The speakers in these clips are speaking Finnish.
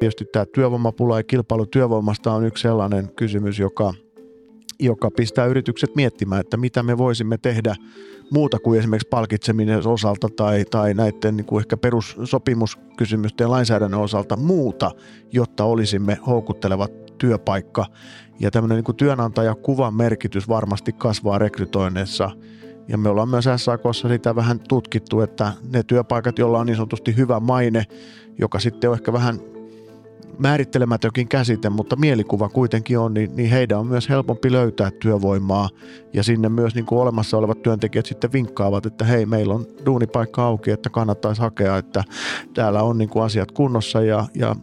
Tietysti tämä työvoimapula ja kilpailu työvoimasta on yksi sellainen kysymys, joka, joka pistää yritykset miettimään, että mitä me voisimme tehdä muuta kuin esimerkiksi palkitseminen osalta tai, tai näiden niin kuin ehkä perussopimuskysymysten ja lainsäädännön osalta muuta, jotta olisimme houkutteleva työpaikka. Ja tämmöinen niin kuin työnantajakuvan merkitys varmasti kasvaa rekrytoinneissa. Ja me ollaan myös SAKssa sitä vähän tutkittu, että ne työpaikat, joilla on niin sanotusti hyvä maine, joka sitten on ehkä vähän määrittelemätönkin käsite, mutta mielikuva kuitenkin on, niin, niin heidän on myös helpompi löytää työvoimaa ja sinne myös niin kuin olemassa olevat työntekijät sitten vinkkaavat, että hei, meillä on duunipaikka auki, että kannattaisi hakea, että täällä on niin kuin asiat kunnossa ja, ja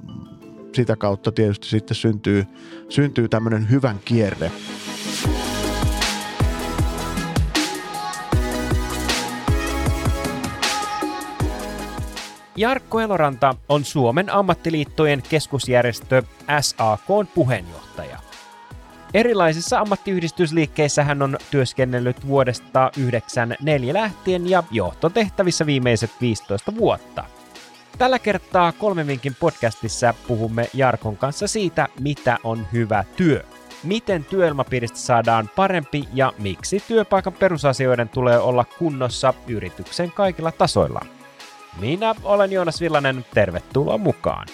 sitä kautta tietysti sitten syntyy, syntyy tämmöinen hyvän kierre. Jarkko Eloranta on Suomen ammattiliittojen keskusjärjestö SAK puheenjohtaja. Erilaisissa ammattiyhdistysliikkeissä hän on työskennellyt vuodesta 1994 lähtien ja johtotehtävissä viimeiset 15 vuotta. Tällä kertaa kolme vinkin podcastissa puhumme Jarkon kanssa siitä, mitä on hyvä työ. Miten työilmapiiristä saadaan parempi ja miksi työpaikan perusasioiden tulee olla kunnossa yrityksen kaikilla tasoilla. Minä olen Joonas Villanen, tervetuloa mukaan.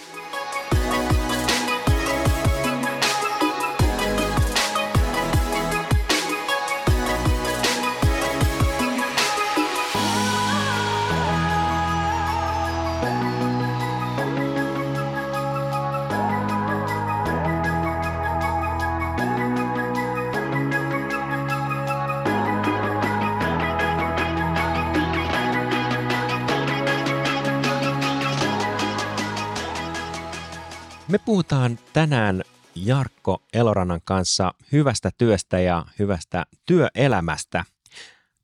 Me puhutaan tänään Jarkko Elorannan kanssa hyvästä työstä ja hyvästä työelämästä.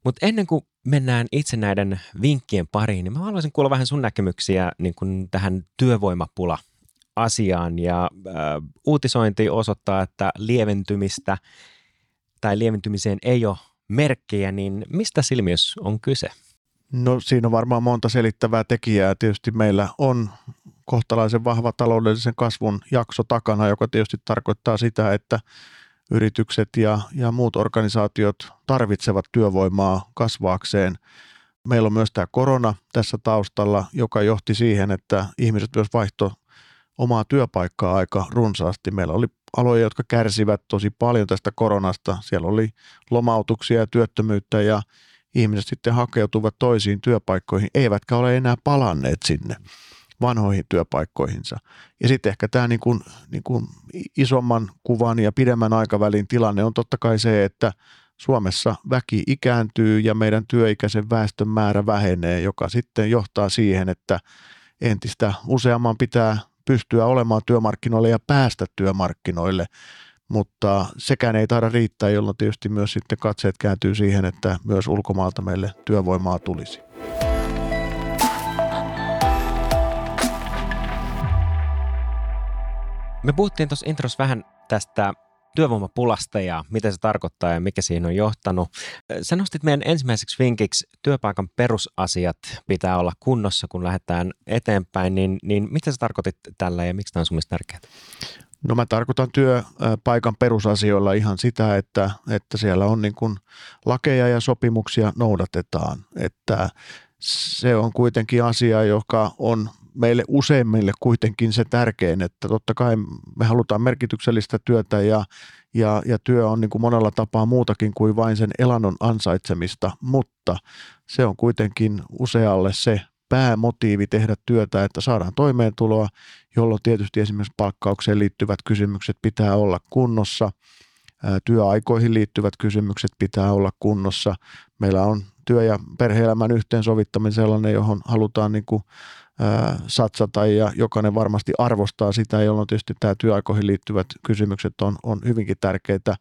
Mutta ennen kuin mennään itse näiden vinkkien pariin, niin mä haluaisin kuulla vähän sun näkemyksiä niin kun tähän työvoimapula-asiaan. Ja äh, uutisointi osoittaa, että lieventymistä tai lieventymiseen ei ole merkkejä, niin mistä silmiössä on kyse? No siinä on varmaan monta selittävää tekijää. Tietysti meillä on kohtalaisen vahva taloudellisen kasvun jakso takana, joka tietysti tarkoittaa sitä, että yritykset ja, ja muut organisaatiot tarvitsevat työvoimaa kasvaakseen. Meillä on myös tämä korona tässä taustalla, joka johti siihen, että ihmiset myös vaihto omaa työpaikkaa aika runsaasti. Meillä oli aloja, jotka kärsivät tosi paljon tästä koronasta. Siellä oli lomautuksia ja työttömyyttä ja ihmiset sitten hakeutuvat toisiin työpaikkoihin, eivätkä ole enää palanneet sinne vanhoihin työpaikkoihinsa. Ja sitten ehkä tämä niin kuin, niin kuin isomman kuvan ja pidemmän aikavälin tilanne on totta kai se, että Suomessa väki ikääntyy ja meidän työikäisen väestön määrä vähenee, joka sitten johtaa siihen, että entistä useamman pitää pystyä olemaan työmarkkinoille ja päästä työmarkkinoille, mutta sekään ei taida riittää, jolloin tietysti myös sitten katseet kääntyy siihen, että myös ulkomaalta meille työvoimaa tulisi. Me puhuttiin tuossa intros vähän tästä työvoimapulasta ja mitä se tarkoittaa ja mikä siihen on johtanut. Sä nostit meidän ensimmäiseksi vinkiksi työpaikan perusasiat pitää olla kunnossa, kun lähdetään eteenpäin, niin, niin mitä sä tarkoitit tällä ja miksi tämä on sun mielestä tärkeää? No mä tarkoitan työpaikan perusasioilla ihan sitä, että, että siellä on niin kuin lakeja ja sopimuksia noudatetaan, että se on kuitenkin asia, joka on meille useimmille kuitenkin se tärkein, että totta kai me halutaan merkityksellistä työtä ja, ja, ja työ on niin kuin monella tapaa muutakin kuin vain sen elannon ansaitsemista, mutta se on kuitenkin usealle se päämotiivi tehdä työtä, että saadaan toimeentuloa, jolloin tietysti esimerkiksi palkkaukseen liittyvät kysymykset pitää olla kunnossa, työaikoihin liittyvät kysymykset pitää olla kunnossa. Meillä on työ- ja perhe-elämän yhteensovittaminen sellainen, johon halutaan niin kuin satsata ja jokainen varmasti arvostaa sitä, jolloin tietysti tämä työaikoihin liittyvät kysymykset on, on hyvinkin tärkeitä.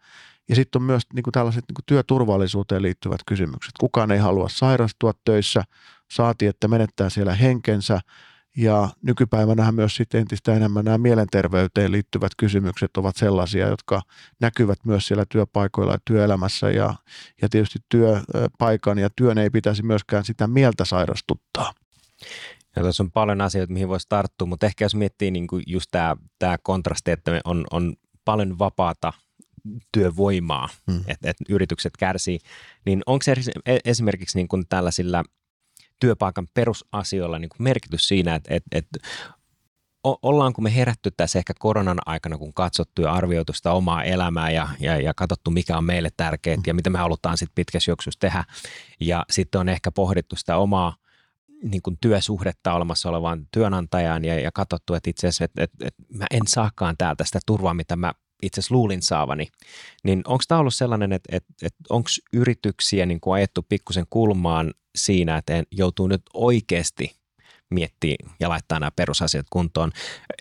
Ja sitten on myös niin kuin tällaiset niin kuin työturvallisuuteen liittyvät kysymykset. Kukaan ei halua sairastua töissä, saati, että menettää siellä henkensä. Ja nykypäivänä myös sitten entistä enemmän nämä mielenterveyteen liittyvät kysymykset ovat sellaisia, jotka näkyvät myös siellä työpaikoilla ja työelämässä. Ja, ja tietysti työpaikan ja työn ei pitäisi myöskään sitä mieltä sairastuttaa. Ja tuossa on paljon asioita, mihin voisi tarttua, mutta ehkä jos miettii niin kuin just tämä, tämä kontrasti, että on, on paljon vapaata työvoimaa, hmm. että, että yritykset kärsii, niin onko se esimerkiksi niin kuin tällaisilla työpaikan perusasioilla niin kuin merkitys siinä, että, että, että ollaanko me herätty tässä ehkä koronan aikana, kun katsottu ja arvioitu sitä omaa elämää ja, ja, ja katsottu, mikä on meille tärkeää ja mitä me halutaan sitten pitkässä juoksussa tehdä. Ja sitten on ehkä pohdittu sitä omaa niin kuin työsuhdetta olemassa olevaan työnantajaan ja, ja katsottu, että itse asiassa, että, että, että mä en saakaan täältä sitä turvaa, mitä mä itse asiassa luulin saavani. Niin onko tämä ollut sellainen, että, että, että onko yrityksiä niin kuin ajettu pikkusen kulmaan siinä, että joutuu nyt oikeasti miettiä ja laittaa nämä perusasiat kuntoon.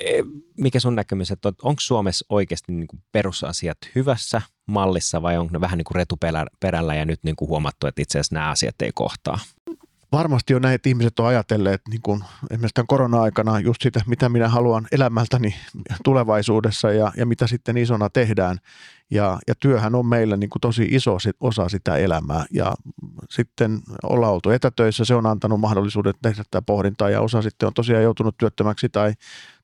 E, mikä sun näkemys, että onko Suomessa oikeasti niin kuin perusasiat hyvässä mallissa vai onko ne vähän niin kuin retuperällä ja nyt niin kuin huomattu, että itse asiassa nämä asiat ei kohtaa? Varmasti on näin, että ihmiset on ajatelleet niin kuin esimerkiksi tämän korona-aikana just sitä, mitä minä haluan elämältäni tulevaisuudessa ja, ja mitä sitten isona tehdään. Ja, ja työhän on meillä niin kuin tosi iso sit, osa sitä elämää ja sitten ollaan oltu etätöissä, se on antanut mahdollisuuden tehdä tätä pohdintaa ja osa sitten on tosiaan joutunut työttömäksi tai,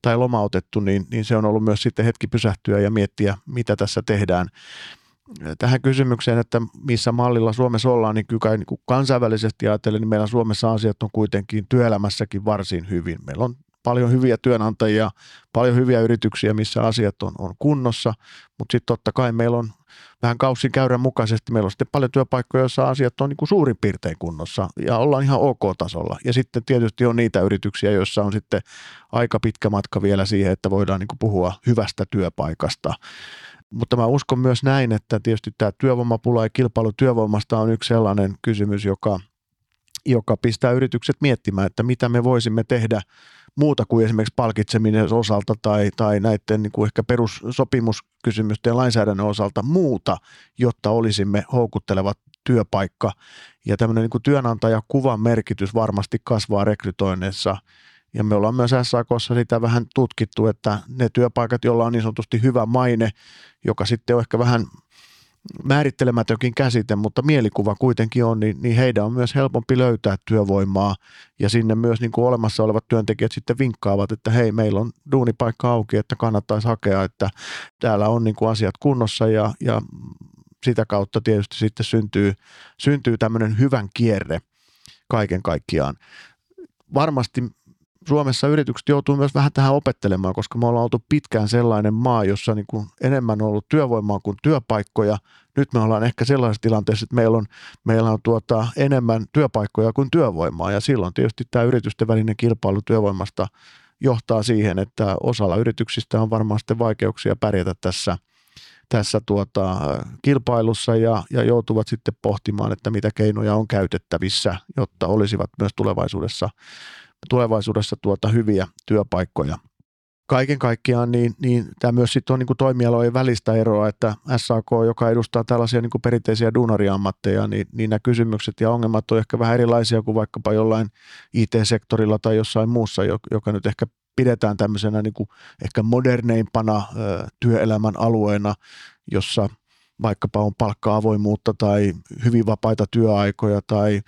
tai lomautettu, niin, niin se on ollut myös sitten hetki pysähtyä ja miettiä, mitä tässä tehdään tähän kysymykseen, että missä mallilla Suomessa ollaan, niin kyllä niin kansainvälisesti ajatellen, niin meillä Suomessa asiat on kuitenkin työelämässäkin varsin hyvin. Meillä on paljon hyviä työnantajia, paljon hyviä yrityksiä, missä asiat on, on kunnossa, mutta sitten totta kai meillä on vähän kaussin käyrän mukaisesti, meillä on sitten paljon työpaikkoja, joissa asiat on niin kuin suurin piirtein kunnossa ja ollaan ihan ok-tasolla. Ja sitten tietysti on niitä yrityksiä, joissa on sitten aika pitkä matka vielä siihen, että voidaan niin puhua hyvästä työpaikasta. Mutta mä uskon myös näin, että tietysti tämä työvoimapula ja kilpailu työvoimasta on yksi sellainen kysymys, joka, joka pistää yritykset miettimään, että mitä me voisimme tehdä muuta kuin esimerkiksi palkitseminen osalta tai, tai näiden niin kuin ehkä perussopimuskysymysten ja lainsäädännön osalta muuta, jotta olisimme houkuttelevat työpaikka. Ja tämmöinen niin kuin työnantajakuvan merkitys varmasti kasvaa rekrytoinneissa – ja me ollaan myös SAKssa sitä vähän tutkittu, että ne työpaikat, joilla on niin sanotusti hyvä maine, joka sitten on ehkä vähän määrittelemätönkin käsite, mutta mielikuva kuitenkin on, niin, niin heidän on myös helpompi löytää työvoimaa ja sinne myös niin kuin olemassa olevat työntekijät sitten vinkkaavat, että hei, meillä on duunipaikka auki, että kannattaisi hakea, että täällä on niin kuin asiat kunnossa ja, ja sitä kautta tietysti sitten syntyy, syntyy tämmöinen hyvän kierre kaiken kaikkiaan. Varmasti Suomessa yritykset joutuu myös vähän tähän opettelemaan, koska me ollaan oltu pitkään sellainen maa, jossa niin kuin enemmän on ollut työvoimaa kuin työpaikkoja. Nyt me ollaan ehkä sellaisessa tilanteessa, että meillä on, meillä on tuota, enemmän työpaikkoja kuin työvoimaa ja silloin tietysti tämä yritysten välinen kilpailu työvoimasta johtaa siihen, että osalla yrityksistä on varmaan sitten vaikeuksia pärjätä tässä, tässä tuota, kilpailussa ja, ja joutuvat sitten pohtimaan, että mitä keinoja on käytettävissä, jotta olisivat myös tulevaisuudessa tulevaisuudessa tuota hyviä työpaikkoja. Kaiken kaikkiaan niin, niin tämä myös sitten on niin kuin toimialojen välistä eroa, että SAK, joka edustaa tällaisia niin kuin perinteisiä duunariammatteja, niin, niin nämä kysymykset ja ongelmat on ehkä vähän erilaisia kuin vaikkapa jollain IT-sektorilla tai jossain muussa, joka nyt ehkä pidetään tämmöisenä niin kuin ehkä moderneimpana ö, työelämän alueena, jossa vaikkapa on palkka-avoimuutta tai hyvin vapaita työaikoja tai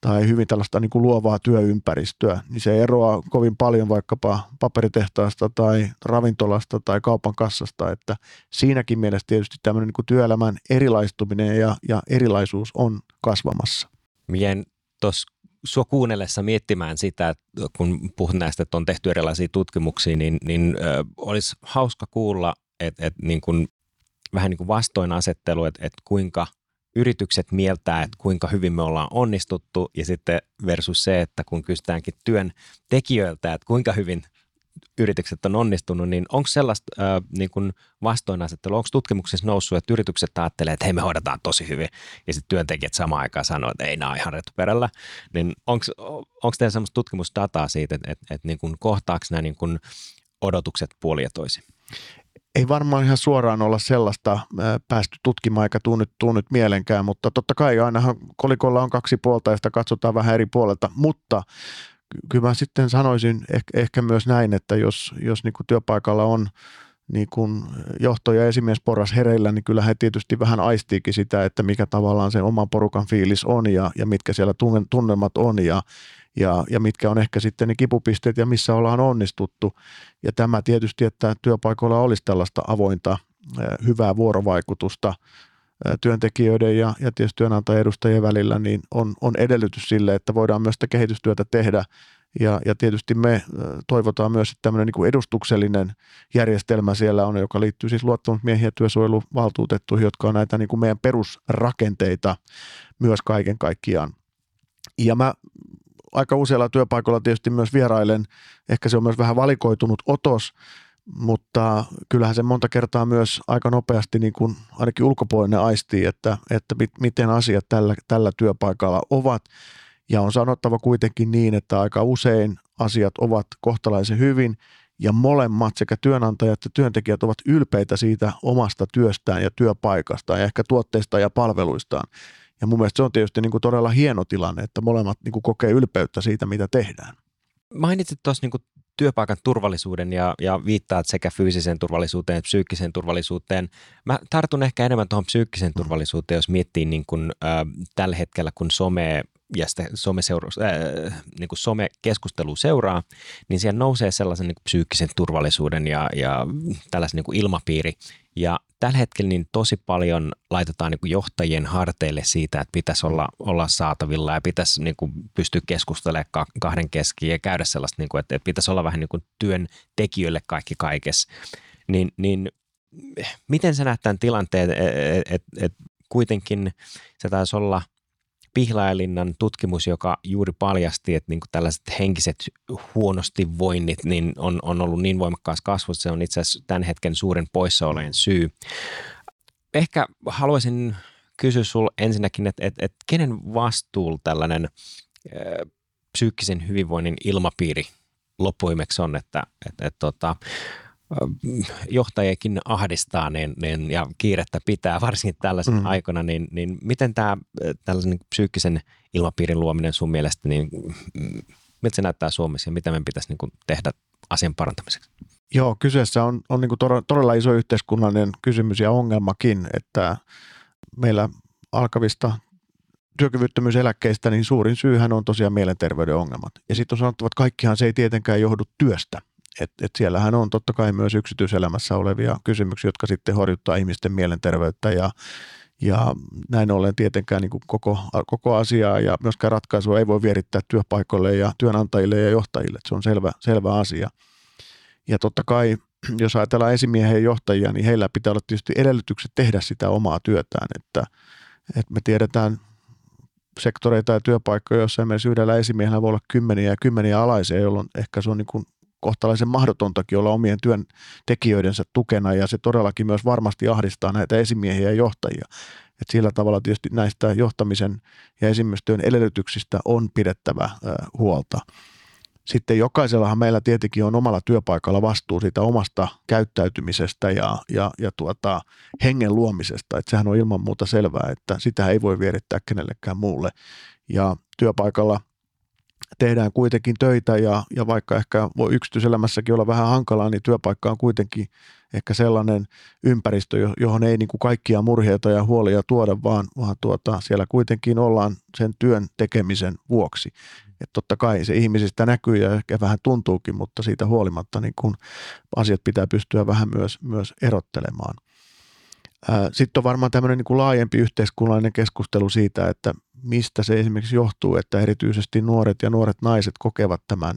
tai hyvin tällaista niin kuin luovaa työympäristöä, niin se eroaa kovin paljon vaikkapa paperitehtaasta tai ravintolasta tai kaupan kassasta, että siinäkin mielessä tietysti tämmöinen niin kuin työelämän erilaistuminen ja, ja erilaisuus on kasvamassa. Mien tuossa sua kuunnellessa miettimään sitä, että kun puhut näistä, että on tehty erilaisia tutkimuksia, niin, niin ö, olisi hauska kuulla, että, että niin kuin, vähän niin kuin vastoinasettelu, että, että kuinka – yritykset mieltää, että kuinka hyvin me ollaan onnistuttu ja sitten versus se, että kun kysytäänkin työn tekijöiltä, että kuinka hyvin yritykset on onnistunut, niin onko sellaista äh, niin kuin vastoinasettelua, onko tutkimuksessa noussut, että yritykset ajattelee, että hei me hoidetaan tosi hyvin ja sitten työntekijät samaan aikaan sanoo, että ei nämä ihan retuperällä, niin onko teillä sellaista tutkimusdataa siitä, että, että, että niin kohtaako nämä niin kuin odotukset puoli ja toisin? Ei varmaan ihan suoraan olla sellaista päästy tutkimaan eikä tuu nyt, tuu nyt mielenkään, mutta totta kai ainahan kolikolla on kaksi puolta ja sitä katsotaan vähän eri puolelta, mutta kyllä mä sitten sanoisin ehkä, ehkä myös näin, että jos, jos niin kuin työpaikalla on niin kuin johto- ja esimiesporas hereillä, niin kyllä he tietysti vähän aistiikin sitä, että mikä tavallaan se oman porukan fiilis on ja, ja mitkä siellä tunnelmat on ja, ja, ja mitkä on ehkä sitten ne kipupisteet ja missä ollaan onnistuttu. Ja tämä tietysti, että työpaikoilla olisi tällaista avointa, hyvää vuorovaikutusta työntekijöiden ja, ja tietysti työnantajien edustajien välillä, niin on, on edellytys sille, että voidaan myös sitä kehitystyötä tehdä ja, ja tietysti me toivotaan myös, että tämmöinen niin edustuksellinen järjestelmä siellä on, joka liittyy siis luottamusmiehiä työsuojeluvaltuutettuihin, jotka on näitä niin kuin meidän perusrakenteita myös kaiken kaikkiaan. Ja mä aika useilla työpaikoilla tietysti myös vierailen, ehkä se on myös vähän valikoitunut otos, mutta kyllähän se monta kertaa myös aika nopeasti niin kuin ainakin ulkopuolinen aistii, että, että miten asiat tällä, tällä työpaikalla ovat ja on sanottava kuitenkin niin, että aika usein asiat ovat kohtalaisen hyvin ja molemmat sekä työnantajat että työntekijät ovat ylpeitä siitä omasta työstään ja työpaikastaan ja ehkä tuotteista ja palveluistaan. Ja mun mielestä se on tietysti niin kuin todella hieno tilanne, että molemmat niin kuin kokee ylpeyttä siitä, mitä tehdään. Mainitsit tuossa niin työpaikan turvallisuuden ja, ja viittaat sekä fyysiseen turvallisuuteen että psyykkiseen turvallisuuteen. Mä tartun ehkä enemmän tuohon psyykkiseen turvallisuuteen, jos miettii niin kuin, äh, tällä hetkellä, kun some ja sitä someseura, äh, niin kuin somekeskustelu seuraa, niin siellä nousee sellaisen niin kuin psyykkisen turvallisuuden ja, ja tällaisen niin kuin ilmapiiri. Ja tällä hetkellä niin tosi paljon laitetaan niin johtajien harteille siitä, että pitäisi olla, olla saatavilla ja pitäisi niin kuin pystyä keskustelemaan kahden keskiin ja käydä sellaista, niin kuin, että, pitäisi olla vähän niin kuin työntekijöille kaikki kaikessa. Niin, niin miten sä näet tämän tilanteen, että et, et, et kuitenkin se taisi olla – Pihlajalinnan tutkimus, joka juuri paljasti, että niin tällaiset henkiset huonosti voinnit niin on, on ollut niin voimakkaassa kasvussa, se on itse asiassa tämän hetken suurin poissaolojen syy. Ehkä haluaisin kysyä sinulle ensinnäkin, että, että, että kenen vastuulla tällainen psyykkisen hyvinvoinnin ilmapiiri loppuimeksi on, että, että, että, että johtajakin ahdistaa niin, niin, ja kiirettä pitää varsinkin tällaisen mm. aikana, niin, niin miten tämä tällaisen niin psyykkisen ilmapiirin luominen sun mielestä, niin mm, miltä se näyttää Suomessa ja mitä meidän pitäisi niin kuin tehdä asian parantamiseksi? Joo, kyseessä on, on niin kuin todella iso yhteiskunnallinen kysymys ja ongelmakin, että meillä alkavista työkyvyttömyyseläkkeistä, niin suurin syyhän on tosiaan mielenterveyden ongelmat. Ja sitten on sanottava, että kaikkihan se ei tietenkään johdu työstä. Et, et siellähän on totta kai myös yksityiselämässä olevia kysymyksiä, jotka sitten horjuttaa ihmisten mielenterveyttä ja, ja näin ollen tietenkään niin koko, koko asiaa ja myöskään ratkaisua ei voi vierittää työpaikoille ja työnantajille ja johtajille. Se on selvä, selvä asia. Ja totta kai, jos ajatellaan esimiehen ja johtajia, niin heillä pitää olla tietysti edellytykset tehdä sitä omaa työtään. Että, että me tiedetään sektoreita ja työpaikkoja, joissa esimerkiksi yhdellä esimiehellä voi olla kymmeniä ja kymmeniä alaisia, jolloin ehkä se on niin kuin kohtalaisen mahdotontakin olla omien työntekijöidensä tukena ja se todellakin myös varmasti ahdistaa näitä esimiehiä ja johtajia. Et sillä tavalla tietysti näistä johtamisen ja esimiestyön edellytyksistä on pidettävä huolta. Sitten jokaisellahan meillä tietenkin on omalla työpaikalla vastuu siitä omasta käyttäytymisestä ja, ja, ja tuota, hengen luomisesta. Et sehän on ilman muuta selvää, että sitä ei voi vierittää kenellekään muulle. Ja työpaikalla tehdään kuitenkin töitä ja, ja vaikka ehkä voi yksityiselämässäkin olla vähän hankalaa, niin työpaikka on kuitenkin ehkä sellainen ympäristö, johon ei niin kuin kaikkia murheita ja huolia tuoda, vaan, vaan tuota, siellä kuitenkin ollaan sen työn tekemisen vuoksi. Että totta kai se ihmisistä näkyy ja ehkä vähän tuntuukin, mutta siitä huolimatta niin kun asiat pitää pystyä vähän myös, myös erottelemaan. Sitten on varmaan tämmöinen niin kuin laajempi yhteiskunnallinen keskustelu siitä, että mistä se esimerkiksi johtuu, että erityisesti nuoret ja nuoret naiset kokevat tämän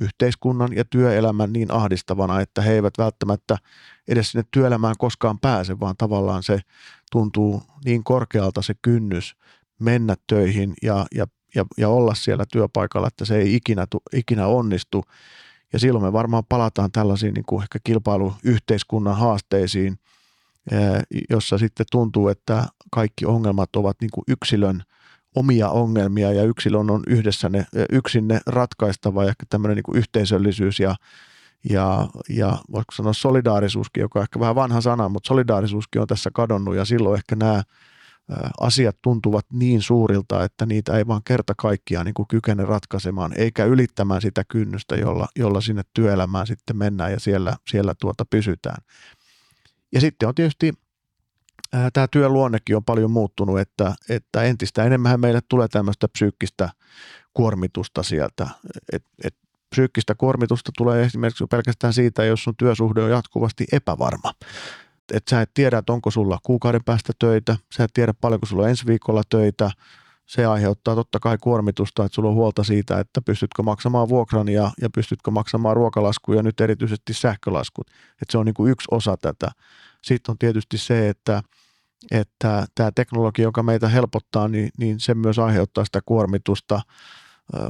yhteiskunnan ja työelämän niin ahdistavana, että he eivät välttämättä edes sinne työelämään koskaan pääse, vaan tavallaan se tuntuu niin korkealta se kynnys mennä töihin ja, ja, ja, ja olla siellä työpaikalla, että se ei ikinä, ikinä onnistu. Ja silloin me varmaan palataan tällaisiin niin kuin ehkä kilpailuyhteiskunnan haasteisiin, jossa sitten tuntuu, että kaikki ongelmat ovat niin kuin yksilön omia ongelmia ja yksilön on yhdessä ne, yksin ne ratkaistava ja ehkä tämmöinen niin kuin yhteisöllisyys ja, ja, ja voisiko sanoa solidaarisuuskin, joka on ehkä vähän vanha sana, mutta solidaarisuuskin on tässä kadonnut ja silloin ehkä nämä asiat tuntuvat niin suurilta, että niitä ei vaan kerta kaikkiaan niin kuin kykene ratkaisemaan, eikä ylittämään sitä kynnystä, jolla, jolla sinne työelämään sitten mennään ja siellä, siellä tuota pysytään. Ja sitten on tietysti tämä työn luonnekin on paljon muuttunut, että, että entistä enemmän meille tulee tämmöistä psyykkistä kuormitusta sieltä. Et, et psyykkistä kuormitusta tulee esimerkiksi pelkästään siitä, jos sun työsuhde on jatkuvasti epävarma. Et sä et tiedä, että onko sulla kuukauden päästä töitä, sä et tiedä paljonko sulla on ensi viikolla töitä, se aiheuttaa totta kai kuormitusta, että sulla on huolta siitä, että pystytkö maksamaan vuokran ja, ja pystytkö maksamaan ruokalaskuja ja nyt erityisesti sähkölaskut. Että se on niin kuin yksi osa tätä. Sitten on tietysti se, että, että tämä teknologia, joka meitä helpottaa, niin, niin se myös aiheuttaa sitä kuormitusta –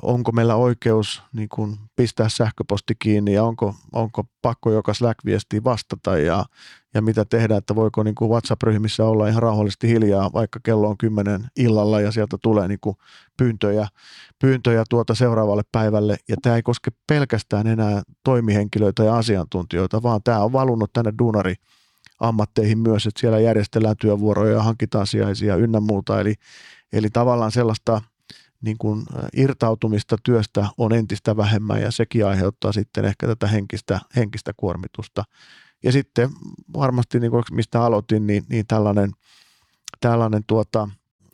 onko meillä oikeus niin kuin pistää sähköposti kiinni ja onko, onko pakko joka Slack-viestiin vastata ja, ja mitä tehdä, että voiko niin kuin WhatsApp-ryhmissä olla ihan rauhallisesti hiljaa, vaikka kello on kymmenen illalla ja sieltä tulee niin kuin pyyntöjä, pyyntöjä tuota seuraavalle päivälle. Ja tämä ei koske pelkästään enää toimihenkilöitä ja asiantuntijoita, vaan tämä on valunut tänne duunari ammatteihin myös, että siellä järjestellään työvuoroja ja hankitaan sijaisia ynnä muuta. Eli, eli tavallaan sellaista – niin kuin irtautumista työstä on entistä vähemmän ja sekin aiheuttaa sitten ehkä tätä henkistä, henkistä kuormitusta. Ja sitten varmasti, niin kuin mistä aloitin, niin, niin tällainen, tällainen tuota,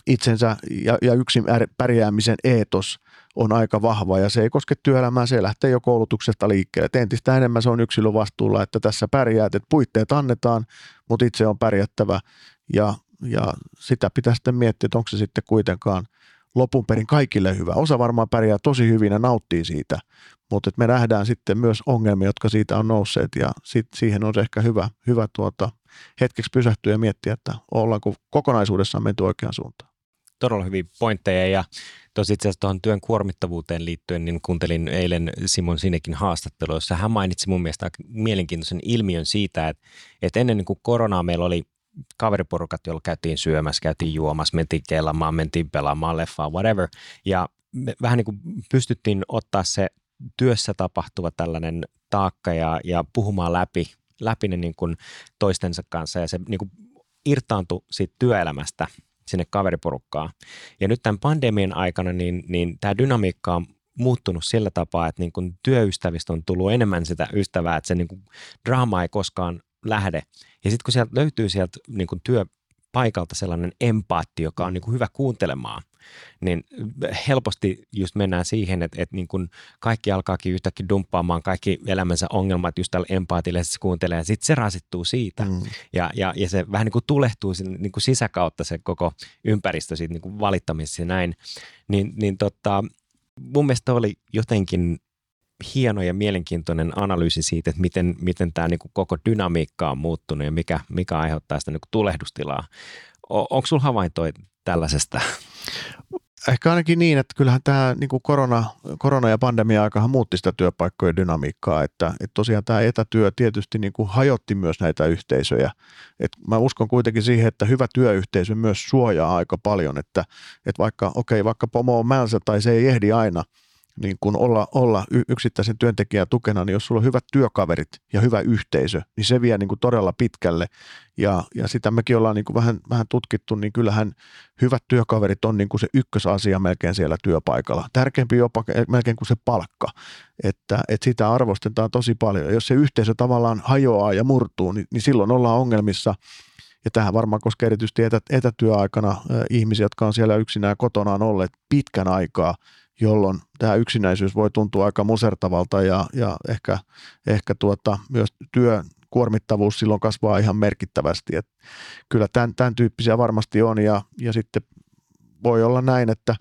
itsensä ja, ja yksin pärjäämisen eetos on aika vahva ja se ei koske työelämää, se lähtee jo koulutuksesta liikkeelle. Et entistä enemmän se on yksilön vastuulla, että tässä pärjäät, että puitteet annetaan, mutta itse on pärjättävä ja, ja sitä pitää sitten miettiä, että onko se sitten kuitenkaan – lopun perin kaikille hyvä. Osa varmaan pärjää tosi hyvin ja nauttii siitä, mutta me nähdään sitten myös ongelmia, jotka siitä on nousseet ja sit siihen on ehkä hyvä, hyvä tuota, hetkeksi pysähtyä ja miettiä, että ollaanko kokonaisuudessaan menty oikeaan suuntaan. Todella hyviä pointteja ja tosi itse asiassa tuohon työn kuormittavuuteen liittyen, niin kuuntelin eilen Simon Sinekin haastattelua, jossa hän mainitsi mun mielestä mielenkiintoisen ilmiön siitä, että, että ennen kuin koronaa meillä oli kaveriporukat, joilla käytiin syömässä, käytiin juomassa, mentiin kellamaan, mentiin pelaamaan leffaa, whatever. Ja me vähän niin kuin pystyttiin ottaa se työssä tapahtuva tällainen taakka ja, ja puhumaan läpi, läpi ne niin kuin toistensa kanssa ja se niin kuin irtaantui siitä työelämästä sinne kaveriporukkaan. Ja nyt tämän pandemian aikana niin, niin tämä dynamiikka on muuttunut sillä tapaa, että niin kun työystävistä on tullut enemmän sitä ystävää, että se niin kuin draama ei koskaan lähde. Ja sitten kun sieltä löytyy sieltä niin kuin työpaikalta sellainen empaatti, joka on niin kuin hyvä kuuntelemaan, niin helposti just mennään siihen, että, että niin kuin kaikki alkaakin yhtäkkiä dumppaamaan kaikki elämänsä ongelmat just tällä empaatille, se kuuntelee ja sitten se rasittuu siitä. Mm. Ja, ja, ja se vähän niin kuin tulehtuu niin kuin sisäkautta se koko ympäristö siitä niin kuin valittamisessa ja näin. Niin, niin tota, mun mielestä oli jotenkin hieno ja mielenkiintoinen analyysi siitä, että miten, miten tämä niin koko dynamiikka on muuttunut ja mikä, mikä aiheuttaa sitä niin tulehdustilaa. O, onko sinulla havaintoja tällaisesta? Ehkä ainakin niin, että kyllähän tämä niin kuin korona, korona- ja pandemia-aikahan muutti sitä työpaikkojen dynamiikkaa, että, että tosiaan tämä etätyö tietysti niin kuin hajotti myös näitä yhteisöjä. Et mä uskon kuitenkin siihen, että hyvä työyhteisö myös suojaa aika paljon, että, että vaikka, okei, vaikka pomo on mälsä tai se ei ehdi aina – niin kun olla, olla yksittäisen työntekijän tukena, niin jos sulla on hyvät työkaverit ja hyvä yhteisö, niin se vie niin kuin todella pitkälle. Ja, ja sitä mekin ollaan niin kuin vähän, vähän tutkittu, niin kyllähän hyvät työkaverit on niin kuin se ykkösasia melkein siellä työpaikalla. Tärkeämpi jopa melkein kuin se palkka, että, että sitä arvostetaan tosi paljon. Ja jos se yhteisö tavallaan hajoaa ja murtuu, niin, niin silloin ollaan ongelmissa – ja tähän varmaan koskee erityisesti etä, etätyöaikana ihmisiä, jotka on siellä yksinään kotonaan olleet pitkän aikaa, jolloin tämä yksinäisyys voi tuntua aika musertavalta ja, ja ehkä, ehkä tuota, myös työ kuormittavuus silloin kasvaa ihan merkittävästi. Et kyllä tämän, tämän tyyppisiä varmasti on ja, ja sitten voi olla näin, että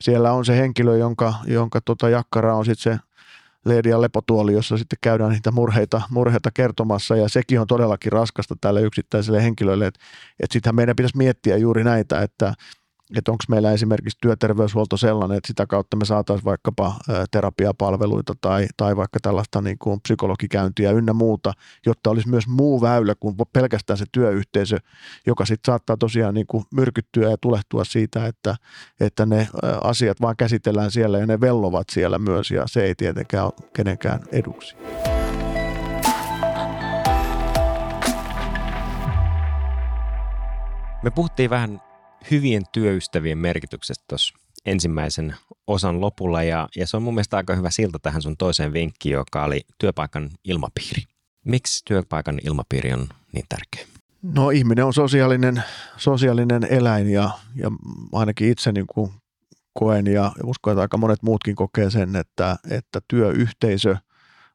siellä on se henkilö, jonka, jonka tota jakkara on sitten se leedi- ja lepotuoli, jossa sitten käydään niitä murheita, murheita kertomassa ja sekin on todellakin raskasta tälle yksittäiselle henkilölle, että et sittenhän meidän pitäisi miettiä juuri näitä, että että onko meillä esimerkiksi työterveyshuolto sellainen, että sitä kautta me saataisiin vaikkapa terapiapalveluita tai, tai vaikka tällaista niin kuin psykologikäyntiä ynnä muuta, jotta olisi myös muu väylä kuin pelkästään se työyhteisö, joka sitten saattaa tosiaan niin kuin myrkyttyä ja tulehtua siitä, että, että ne asiat vaan käsitellään siellä ja ne vellovat siellä myös ja se ei tietenkään ole kenenkään eduksi. Me puhuttiin vähän hyvien työystävien merkityksestä tuossa ensimmäisen osan lopulla ja, ja se on mun mielestä aika hyvä silta tähän sun toiseen vinkkiin, joka oli työpaikan ilmapiiri. Miksi työpaikan ilmapiiri on niin tärkeä? No ihminen on sosiaalinen, sosiaalinen eläin ja, ja ainakin itse niin kuin koen ja uskon, että aika monet muutkin kokee sen, että, että työyhteisö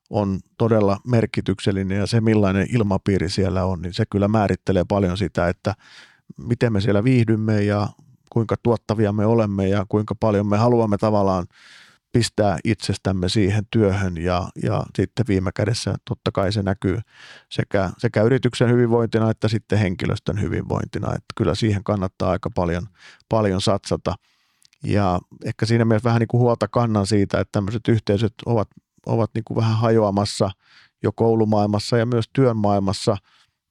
on todella merkityksellinen ja se millainen ilmapiiri siellä on, niin se kyllä määrittelee paljon sitä, että miten me siellä viihdymme ja kuinka tuottavia me olemme ja kuinka paljon me haluamme tavallaan pistää itsestämme siihen työhön ja, ja sitten viime kädessä totta kai se näkyy sekä, sekä yrityksen hyvinvointina että sitten henkilöstön hyvinvointina, että kyllä siihen kannattaa aika paljon, paljon satsata. Ja ehkä siinä mielessä vähän niin kuin huolta kannan siitä, että tämmöiset yhteisöt ovat, ovat niin kuin vähän hajoamassa jo koulumaailmassa ja myös työn maailmassa.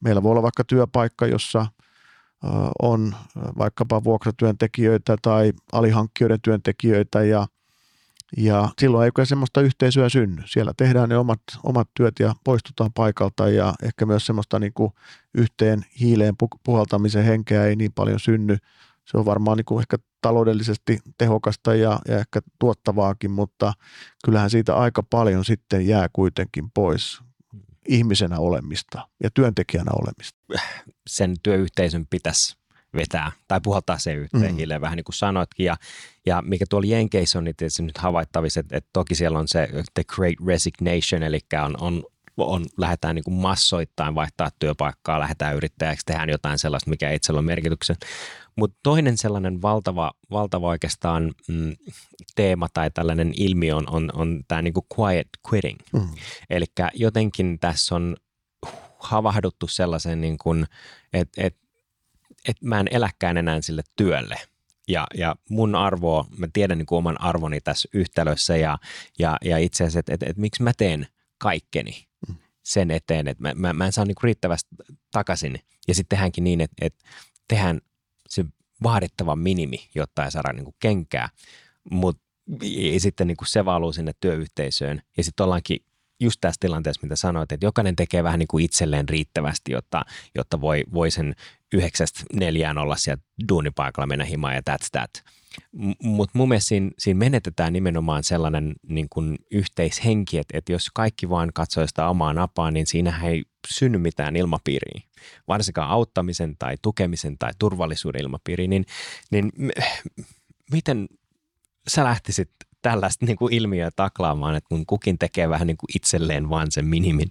Meillä voi olla vaikka työpaikka, jossa on vaikkapa vuokratyöntekijöitä tai alihankkijoiden työntekijöitä ja ja silloin ei kyllä semmoista yhteisöä synny. Siellä tehdään ne omat, omat työt ja poistutaan paikalta ja ehkä myös semmoista niin kuin yhteen hiileen puhaltamisen henkeä ei niin paljon synny. Se on varmaan niin kuin ehkä taloudellisesti tehokasta ja, ja ehkä tuottavaakin, mutta kyllähän siitä aika paljon sitten jää kuitenkin pois ihmisenä olemista ja työntekijänä olemista. Sen työyhteisön pitäisi vetää tai puhaltaa se yhteen mm. hiileen, vähän niin kuin sanoitkin. Ja, ja mikä tuolla Jenkeissä on, niin tietysti nyt havaittavissa, että, että toki siellä on se the great resignation, eli on, on on, lähdetään niin kuin massoittain vaihtaa työpaikkaa, lähdetään yrittäjäksi, tehdään jotain sellaista, mikä itsellä on merkityksen. Mutta toinen sellainen valtava, valtava oikeastaan mm, teema tai tällainen ilmiö on, on, on tämä niin kuin quiet quitting. Mm. Eli jotenkin tässä on havahduttu sellaisen, niin kuin, että et että mä en eläkään enää sille työlle. Ja, ja mun arvo, mä tiedän niin kuin oman arvoni tässä yhtälössä ja, ja, ja itse asiassa, että että että miksi mä teen kaikkeni mm. sen eteen, että mä, mä, mä en saa niin kuin riittävästi takaisin. Ja sitten tehdäänkin niin, että, että tehdään vaadittava minimi, jotta ei saada niin kuin kenkää, mutta sitten niin kuin se valuu sinne työyhteisöön ja sitten ollaankin just tässä tilanteessa, mitä sanoit, että jokainen tekee vähän niin kuin itselleen riittävästi, jotta, jotta voi, voi sen yhdeksästä neljään olla siellä duunipaikalla, mennä himaan ja that's that. Mutta mun mielestä siinä, siinä menetetään nimenomaan sellainen niin kuin yhteishenki, että, että jos kaikki vaan katsoo sitä omaa napaa, niin siinä ei synny mitään ilmapiiriä, varsinkaan auttamisen tai tukemisen tai turvallisuuden ilmapiiriä, niin, niin miten sä lähtisit tällaista niin kuin ilmiöä taklaamaan, että kun kukin tekee vähän niin kuin itselleen vaan sen minimin?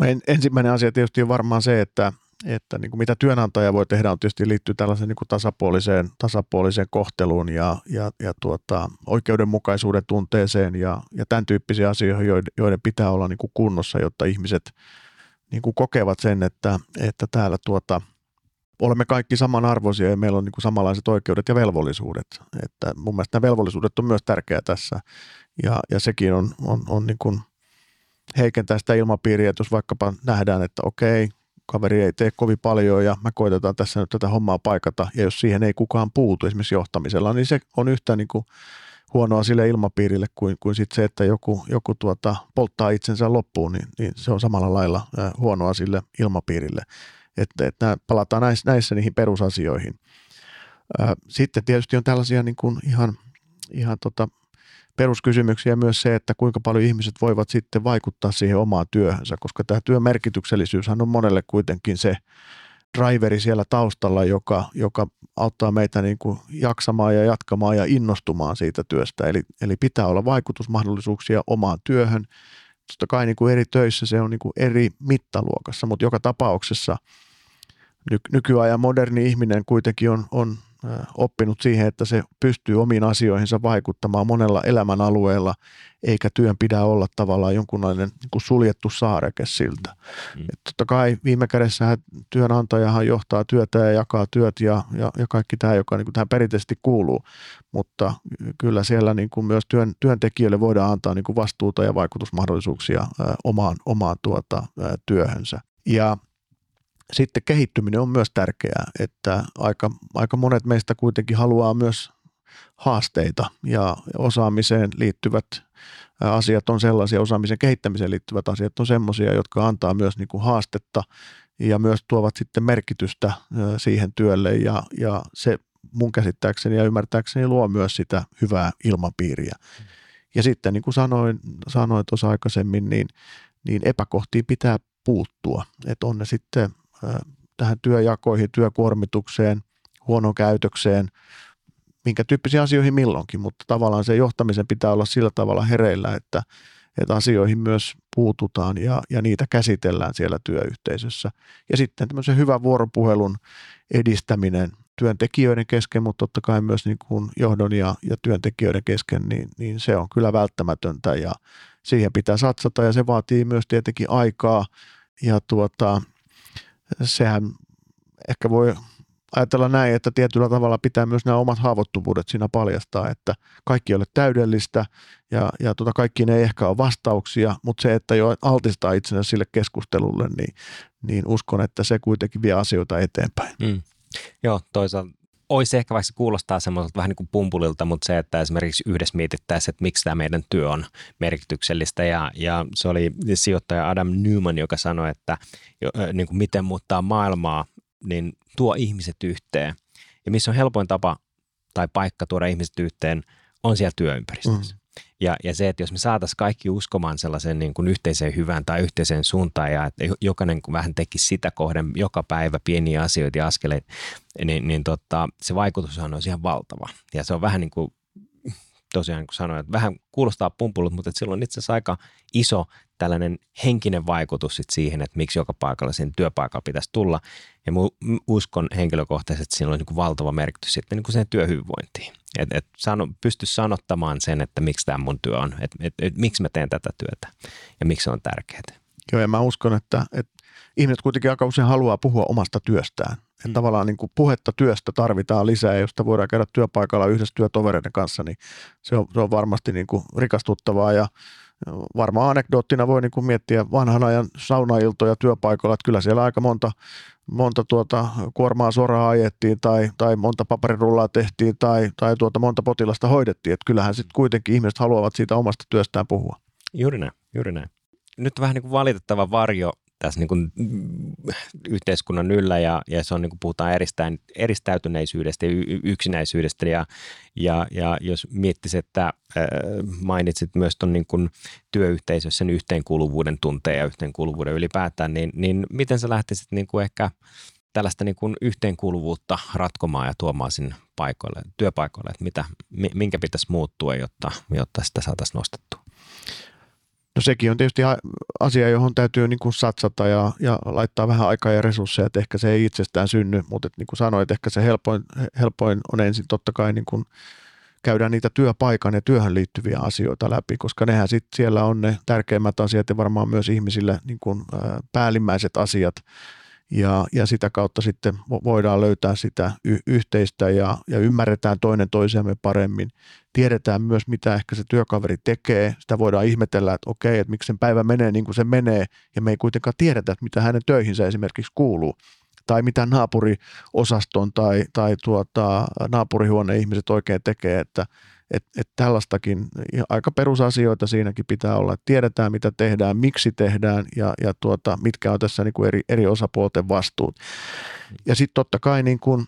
No en, ensimmäinen asia tietysti on varmaan se, että, että niin kuin mitä työnantaja voi tehdä on tietysti liittyy tällaiseen niin kuin tasapuoliseen, tasapuoliseen kohteluun ja, ja, ja tuota, oikeudenmukaisuuden tunteeseen ja, ja tämän tyyppisiä asioihin, joiden pitää olla niin kuin kunnossa, jotta ihmiset niin kuin kokevat sen, että, että täällä tuota, olemme kaikki samanarvoisia ja meillä on niin kuin samanlaiset oikeudet ja velvollisuudet. Että mun mielestä nämä velvollisuudet on myös tärkeää tässä ja, ja sekin on, on, on niin kuin heikentää sitä ilmapiiriä, että jos vaikkapa nähdään, että okei, kaveri ei tee kovin paljon ja mä koitetaan tässä nyt tätä hommaa paikata ja jos siihen ei kukaan puutu esimerkiksi johtamisella, niin se on yhtä niin kuin huonoa sille ilmapiirille kuin, kuin sit se, että joku, joku tuota, polttaa itsensä loppuun, niin, niin se on samalla lailla huonoa sille ilmapiirille että, että palataan näissä, näissä niihin perusasioihin. Sitten tietysti on tällaisia niin kuin ihan, ihan tota peruskysymyksiä myös se, että kuinka paljon ihmiset voivat sitten vaikuttaa siihen omaan työhönsä, koska tämä työn merkityksellisyyshän on monelle kuitenkin se driveri siellä taustalla, joka, joka auttaa meitä niin kuin jaksamaan ja jatkamaan ja innostumaan siitä työstä. Eli, eli pitää olla vaikutusmahdollisuuksia omaan työhön totta kai niin kuin eri töissä se on niin kuin eri mittaluokassa, mutta joka tapauksessa ny, nykyajan moderni ihminen kuitenkin on, on oppinut siihen, että se pystyy omiin asioihinsa vaikuttamaan monella elämän alueella, eikä työn pidä olla tavallaan jonkunlainen niin kuin suljettu saareke siltä. Mm. Et totta kai viime kädessä työnantajahan johtaa työtä ja jakaa työt ja, ja, ja kaikki tämä, joka niin kuin tähän perinteisesti kuuluu, mutta kyllä siellä niin kuin myös työn, työntekijöille voidaan antaa niin kuin vastuuta ja vaikutusmahdollisuuksia ää, omaan, omaan tuota, ää, työhönsä. Ja sitten kehittyminen on myös tärkeää, että aika, aika monet meistä kuitenkin haluaa myös haasteita ja osaamiseen liittyvät asiat on sellaisia, osaamisen kehittämiseen liittyvät asiat on sellaisia, jotka antaa myös niin kuin haastetta ja myös tuovat sitten merkitystä siihen työlle ja, ja se mun käsittääkseni ja ymmärtääkseni luo myös sitä hyvää ilmapiiriä. Ja sitten niin kuin sanoin, sanoin tuossa aikaisemmin, niin, niin epäkohtiin pitää puuttua, että on ne sitten tähän työjakoihin, työkuormitukseen, huonoon käytökseen, minkä tyyppisiin asioihin milloinkin, mutta tavallaan se johtamisen pitää olla sillä tavalla hereillä, että, että asioihin myös puututaan ja, ja niitä käsitellään siellä työyhteisössä. Ja sitten tämmöisen hyvän vuoropuhelun edistäminen työntekijöiden kesken, mutta totta kai myös niin kuin johdon ja, ja työntekijöiden kesken, niin, niin se on kyllä välttämätöntä ja siihen pitää satsata ja se vaatii myös tietenkin aikaa ja tuota, sehän ehkä voi ajatella näin, että tietyllä tavalla pitää myös nämä omat haavoittuvuudet siinä paljastaa, että kaikki ei ole täydellistä ja, ja tuota, kaikkiin ei ehkä ole vastauksia, mutta se, että jo altistaa itsensä sille keskustelulle, niin, niin uskon, että se kuitenkin vie asioita eteenpäin. Mm. Joo, toisaalta olisi ehkä vaikka se kuulostaa semmoiselta vähän niin kuin pumpulilta, mutta se, että esimerkiksi yhdessä mietittäisiin, että miksi tämä meidän työ on merkityksellistä. Ja, ja se oli sijoittaja Adam Newman, joka sanoi, että niin kuin miten muuttaa maailmaa, niin tuo ihmiset yhteen. Ja missä on helpoin tapa tai paikka tuoda ihmiset yhteen, on siellä työympäristössä. Mm. Ja, ja se, että jos me saataisiin kaikki uskomaan sellaisen niin kuin yhteiseen hyvään tai yhteiseen suuntaan ja että jokainen vähän tekisi sitä kohden joka päivä pieniä asioita ja askeleita, niin, niin tota, se vaikutus on ihan valtava. Ja se on vähän niin kuin tosiaan kuin sanoin, että vähän kuulostaa pumpulut, mutta silloin on itse asiassa aika iso tällainen henkinen vaikutus sit siihen, että miksi joka paikalla sen työpaikalla pitäisi tulla. Ja mu, uskon henkilökohtaisesti, että siinä on niin valtava merkitys sitten niin kuin sen työhyvinvointiin. Että et sano, pysty sanottamaan sen, että miksi tämä mun työ on, että et, et, miksi mä teen tätä työtä ja miksi se on tärkeää. Joo, ja mä uskon, että, että ihmiset kuitenkin aika usein haluaa puhua omasta työstään. Että tavallaan niin kuin puhetta työstä tarvitaan lisää, ja jos sitä voidaan käydä työpaikalla yhdessä työtovereiden kanssa, niin se on, se on varmasti niin kuin rikastuttavaa ja varmaan anekdoottina voi niin kuin miettiä vanhan ajan saunailtoja työpaikalla, että kyllä siellä aika monta, monta tuota kuormaa suoraan ajettiin tai, tai monta paperirullaa tehtiin tai, tai tuota monta potilasta hoidettiin, että kyllähän sitten kuitenkin ihmiset haluavat siitä omasta työstään puhua. Juuri näin, juuri näin. Nyt vähän niin kuin valitettava varjo tässä niin kuin yhteiskunnan yllä ja, ja se on niin kuin puhutaan eristäin, eristäytyneisyydestä ja yksinäisyydestä ja, ja, ja jos miettisit, että äh, mainitsit myös tuon niin kuin työyhteisössä sen yhteenkuuluvuuden tunteen ja yhteenkuuluvuuden ylipäätään, niin, niin miten sä lähtisit niin kuin ehkä tällaista niin kuin yhteenkuuluvuutta ratkomaan ja tuomaan sinne paikoille, työpaikoille, että mitä, minkä pitäisi muuttua, jotta, jotta sitä saataisiin nostettua? No sekin on tietysti asia, johon täytyy niin kuin satsata ja, ja laittaa vähän aikaa ja resursseja, että ehkä se ei itsestään synny, mutta että niin kuin sanoit, ehkä se helpoin, helpoin on ensin totta kai niin kuin käydään niitä työpaikan ja työhön liittyviä asioita läpi, koska nehän sitten siellä on ne tärkeimmät asiat ja varmaan myös ihmisille niin kuin, päällimmäiset asiat, ja, ja sitä kautta sitten voidaan löytää sitä y- yhteistä ja, ja ymmärretään toinen toisiamme paremmin. Tiedetään myös, mitä ehkä se työkaveri tekee. Sitä voidaan ihmetellä, että okei, että miksi sen päivä menee niin kuin se menee, ja me ei kuitenkaan tiedetä, että mitä hänen töihinsä esimerkiksi kuuluu tai mitä naapuriosaston tai, tai tuota, naapurihuoneen ihmiset oikein tekee, että että et tällaistakin aika perusasioita siinäkin pitää olla, että tiedetään mitä tehdään, miksi tehdään ja, ja tuota, mitkä on tässä niin kuin eri, eri osapuolten vastuut. Ja sitten totta kai niin kuin,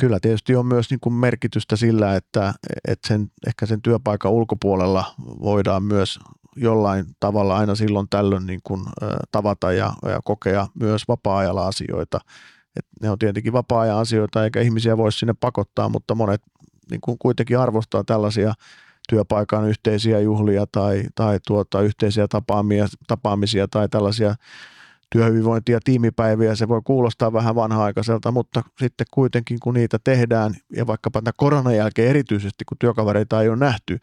kyllä tietysti on myös niin kuin merkitystä sillä, että, että sen, ehkä sen työpaikan ulkopuolella voidaan myös jollain tavalla aina silloin tällöin niin kuin, tavata ja, ja kokea myös vapaa-ajalla asioita. Et ne on tietenkin vapaa-ajan asioita eikä ihmisiä voi sinne pakottaa, mutta monet niin kuin kuitenkin arvostaa tällaisia työpaikan yhteisiä juhlia tai, tai tuota, yhteisiä tapaamia, tapaamisia tai tällaisia työhyvinvointia, tiimipäiviä, se voi kuulostaa vähän vanha-aikaiselta, mutta sitten kuitenkin kun niitä tehdään ja vaikkapa tämän koronan jälkeen erityisesti, kun työkavereita ei ole nähty,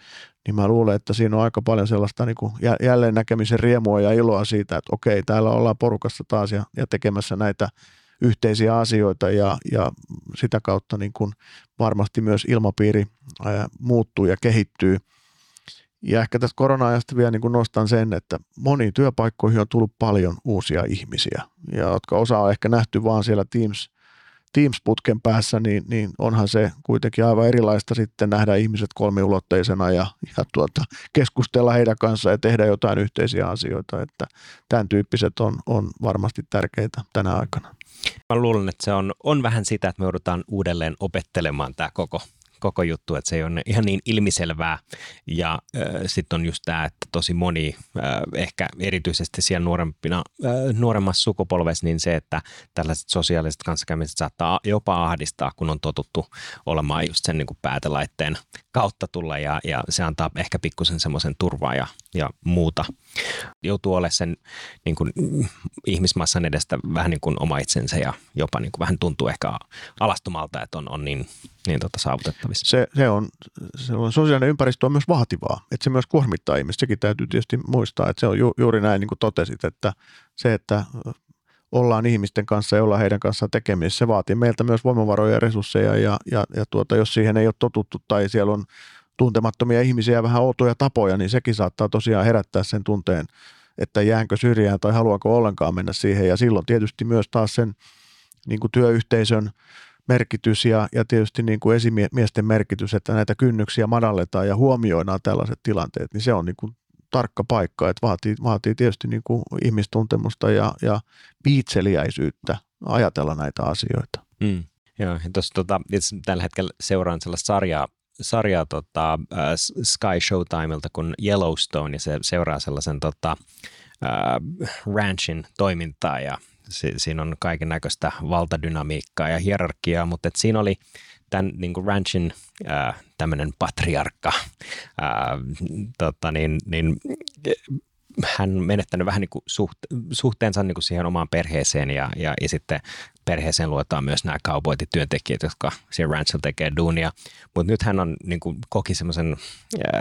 niin mä luulen, että siinä on aika paljon sellaista niin kuin jälleen näkemisen riemua ja iloa siitä, että okei, täällä ollaan porukassa taas ja, ja tekemässä näitä yhteisiä asioita ja, ja sitä kautta niin kuin varmasti myös ilmapiiri muuttuu ja kehittyy. Ja ehkä tästä korona-ajasta vielä niin kuin nostan sen, että moniin työpaikkoihin on tullut paljon uusia ihmisiä, ja jotka osa on ehkä nähty vaan siellä Teams, Teams-putken päässä, niin, niin onhan se kuitenkin aivan erilaista sitten nähdä ihmiset kolmiulotteisena ja, ja tuota, keskustella heidän kanssaan ja tehdä jotain yhteisiä asioita, että tämän tyyppiset on, on varmasti tärkeitä tänä aikana. Mä luulen, että se on, on vähän sitä, että me joudutaan uudelleen opettelemaan tämä koko koko juttu, että se ei ole ihan niin ilmiselvää. Ja äh, sitten on just tämä, että tosi moni, äh, ehkä erityisesti siellä nuorempina, äh, nuoremmassa sukupolvessa, niin se, että tällaiset sosiaaliset kanssakäymiset saattaa jopa ahdistaa, kun on totuttu olemaan just sen niin kuin päätelaitteen kautta tulla ja, ja se antaa ehkä pikkusen semmoisen turvaa ja, ja muuta. Joutuu olemaan sen niin kuin, ihmismassan edestä vähän niin kuin oma itsensä ja jopa niin kuin vähän tuntuu ehkä alastumalta, että on, on niin, niin tota saavutettavissa. Se, se, on, se on, sosiaalinen ympäristö on myös vaativaa, että se myös kuormittaa ihmistä. Sekin täytyy tietysti muistaa, että se on ju, juuri näin niin kuin totesit, että se, että ollaan ihmisten kanssa ja ollaan heidän kanssaan tekemisissä. Se vaatii meiltä myös voimavaroja ja resursseja ja, ja, ja tuota, jos siihen ei ole totuttu tai siellä on tuntemattomia ihmisiä ja vähän outoja tapoja, niin sekin saattaa tosiaan herättää sen tunteen, että jäänkö syrjään tai haluanko ollenkaan mennä siihen. Ja silloin tietysti myös taas sen niin kuin työyhteisön merkitys ja, ja tietysti niin kuin esimiesten merkitys, että näitä kynnyksiä madalletaan ja huomioidaan tällaiset tilanteet, niin se on niin kuin tarkka paikka, että vaatii, vaatii tietysti niin kuin ihmistuntemusta ja, ja viitseliäisyyttä ajatella näitä asioita. Mm. Joo, tuossa tota, tällä hetkellä seuraan sellaista sarjaa, sarjaa tota, äh, Sky Showtimelta kuin Yellowstone, ja se seuraa sellaisen tota, äh, ranchin toimintaa, ja si, siinä on kaiken näköistä valtadynamiikkaa ja hierarkiaa, mutta et siinä oli tämän niin kuin ranchin äh, tämmöinen patriarkka, ää, tota, niin, niin, hän menettänyt vähän niin kuin suht, suhteensa niin kuin siihen omaan perheeseen ja, ja, ja sitten perheeseen luetaan myös nämä cowboyt-työntekijät, jotka siellä ranchilla tekee duunia. Mutta nyt hän on niin kuin, koki semmoisen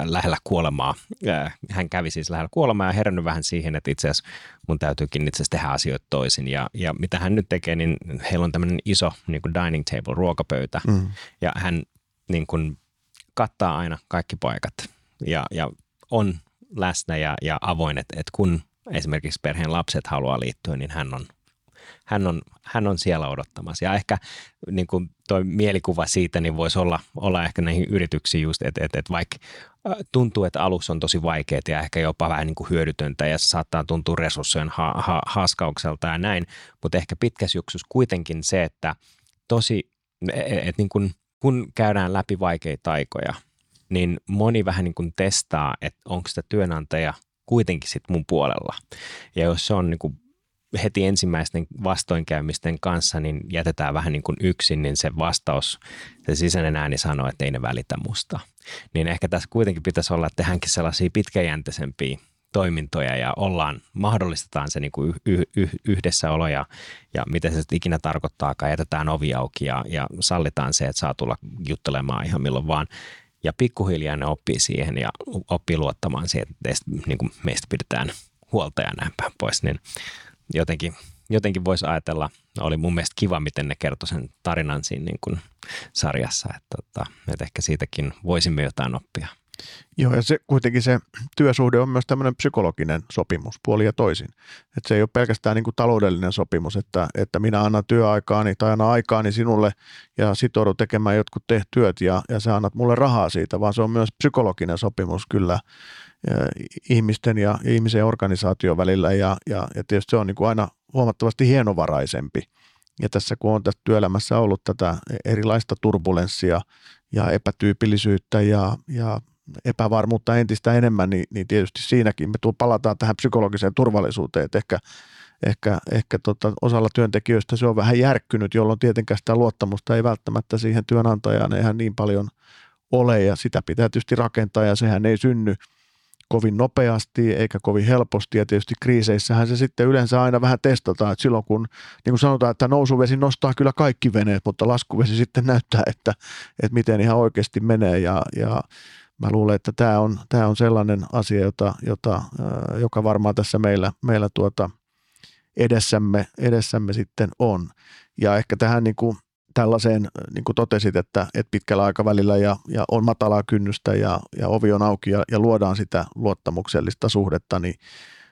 lähellä kuolemaa. Ää, hän kävi siis lähellä kuolemaa ja herännyt vähän siihen, että itse asiassa mun täytyykin itse asiassa tehdä asioita toisin. Ja, ja mitä hän nyt tekee, niin heillä on tämmöinen iso niin kuin dining table, ruokapöytä. Mm. Ja hän niin kuin, kattaa aina kaikki paikat ja, ja on läsnä ja, ja avoin, että, että kun esimerkiksi perheen lapset haluaa liittyä, niin hän on, hän on, hän on siellä odottamassa. Ja ehkä niin kuin toi mielikuva siitä niin voisi olla, olla ehkä näihin yrityksiin just, että, että, että vaikka tuntuu, että alussa on tosi vaikeaa ja ehkä jopa vähän niin kuin hyödytöntä ja se saattaa tuntua resurssien ha, ha, haaskaukselta ja näin, mutta ehkä pitkässä juoksussa kuitenkin se, että tosi, että niin kuin – kun käydään läpi vaikeita aikoja, niin moni vähän niin kuin testaa, että onko sitä työnantaja kuitenkin sitten mun puolella. Ja jos se on niin kuin heti ensimmäisten vastoinkäymisten kanssa, niin jätetään vähän niin kuin yksin, niin se vastaus, se sisäinen ääni sanoo, että ei ne välitä musta. Niin ehkä tässä kuitenkin pitäisi olla, että tehdäänkin sellaisia pitkäjänteisempiä toimintoja ja ollaan, mahdollistetaan se niin kuin yh, yh, yhdessäolo ja, ja miten se ikinä tarkoittaakaan, jätetään ovi auki ja, ja sallitaan se, että saa tulla juttelemaan ihan milloin vaan. Ja pikkuhiljaa ne oppii siihen ja oppii luottamaan siihen, että teistä, niin kuin meistä pidetään huolta ja näin päin pois, niin jotenkin, jotenkin voisi ajatella, oli mun mielestä kiva, miten ne kertoi sen tarinan siinä niin kuin sarjassa, että, että, että ehkä siitäkin voisimme jotain oppia. Joo, ja se, kuitenkin se työsuhde on myös tämmöinen psykologinen sopimus puoli ja toisin. Että se ei ole pelkästään niin kuin taloudellinen sopimus, että, että minä annan työaikaani tai annan aikaani sinulle ja sitoudun tekemään jotkut te työt ja, ja sä annat mulle rahaa siitä, vaan se on myös psykologinen sopimus kyllä ja ihmisten ja, ja ihmisen organisaation välillä ja, ja, ja tietysti se on niin kuin aina huomattavasti hienovaraisempi. Ja tässä kun on tässä työelämässä ollut tätä erilaista turbulenssia ja epätyypillisyyttä ja, ja epävarmuutta entistä enemmän, niin, niin tietysti siinäkin. Me palataan tähän psykologiseen turvallisuuteen, että ehkä, ehkä, ehkä tota, osalla työntekijöistä se on vähän järkkynyt, jolloin tietenkään sitä luottamusta ei välttämättä siihen työnantajaan eihän niin paljon ole. Ja sitä pitää tietysti rakentaa ja sehän ei synny kovin nopeasti eikä kovin helposti. Ja tietysti kriiseissähän se sitten yleensä aina vähän testataan, että silloin kun niin kuin sanotaan, että nousuvesi nostaa kyllä kaikki veneet, mutta laskuvesi sitten näyttää, että, että miten ihan oikeasti menee. Ja, ja mä luulen, että tämä on, tämä on sellainen asia, jota, jota, joka varmaan tässä meillä, meillä tuota edessämme, edessämme sitten on. Ja ehkä tähän niin kuin tällaiseen, niin kuin totesit, että, että pitkällä aikavälillä ja, ja on matalaa kynnystä ja, ja ovi on auki ja, ja luodaan sitä luottamuksellista suhdetta, niin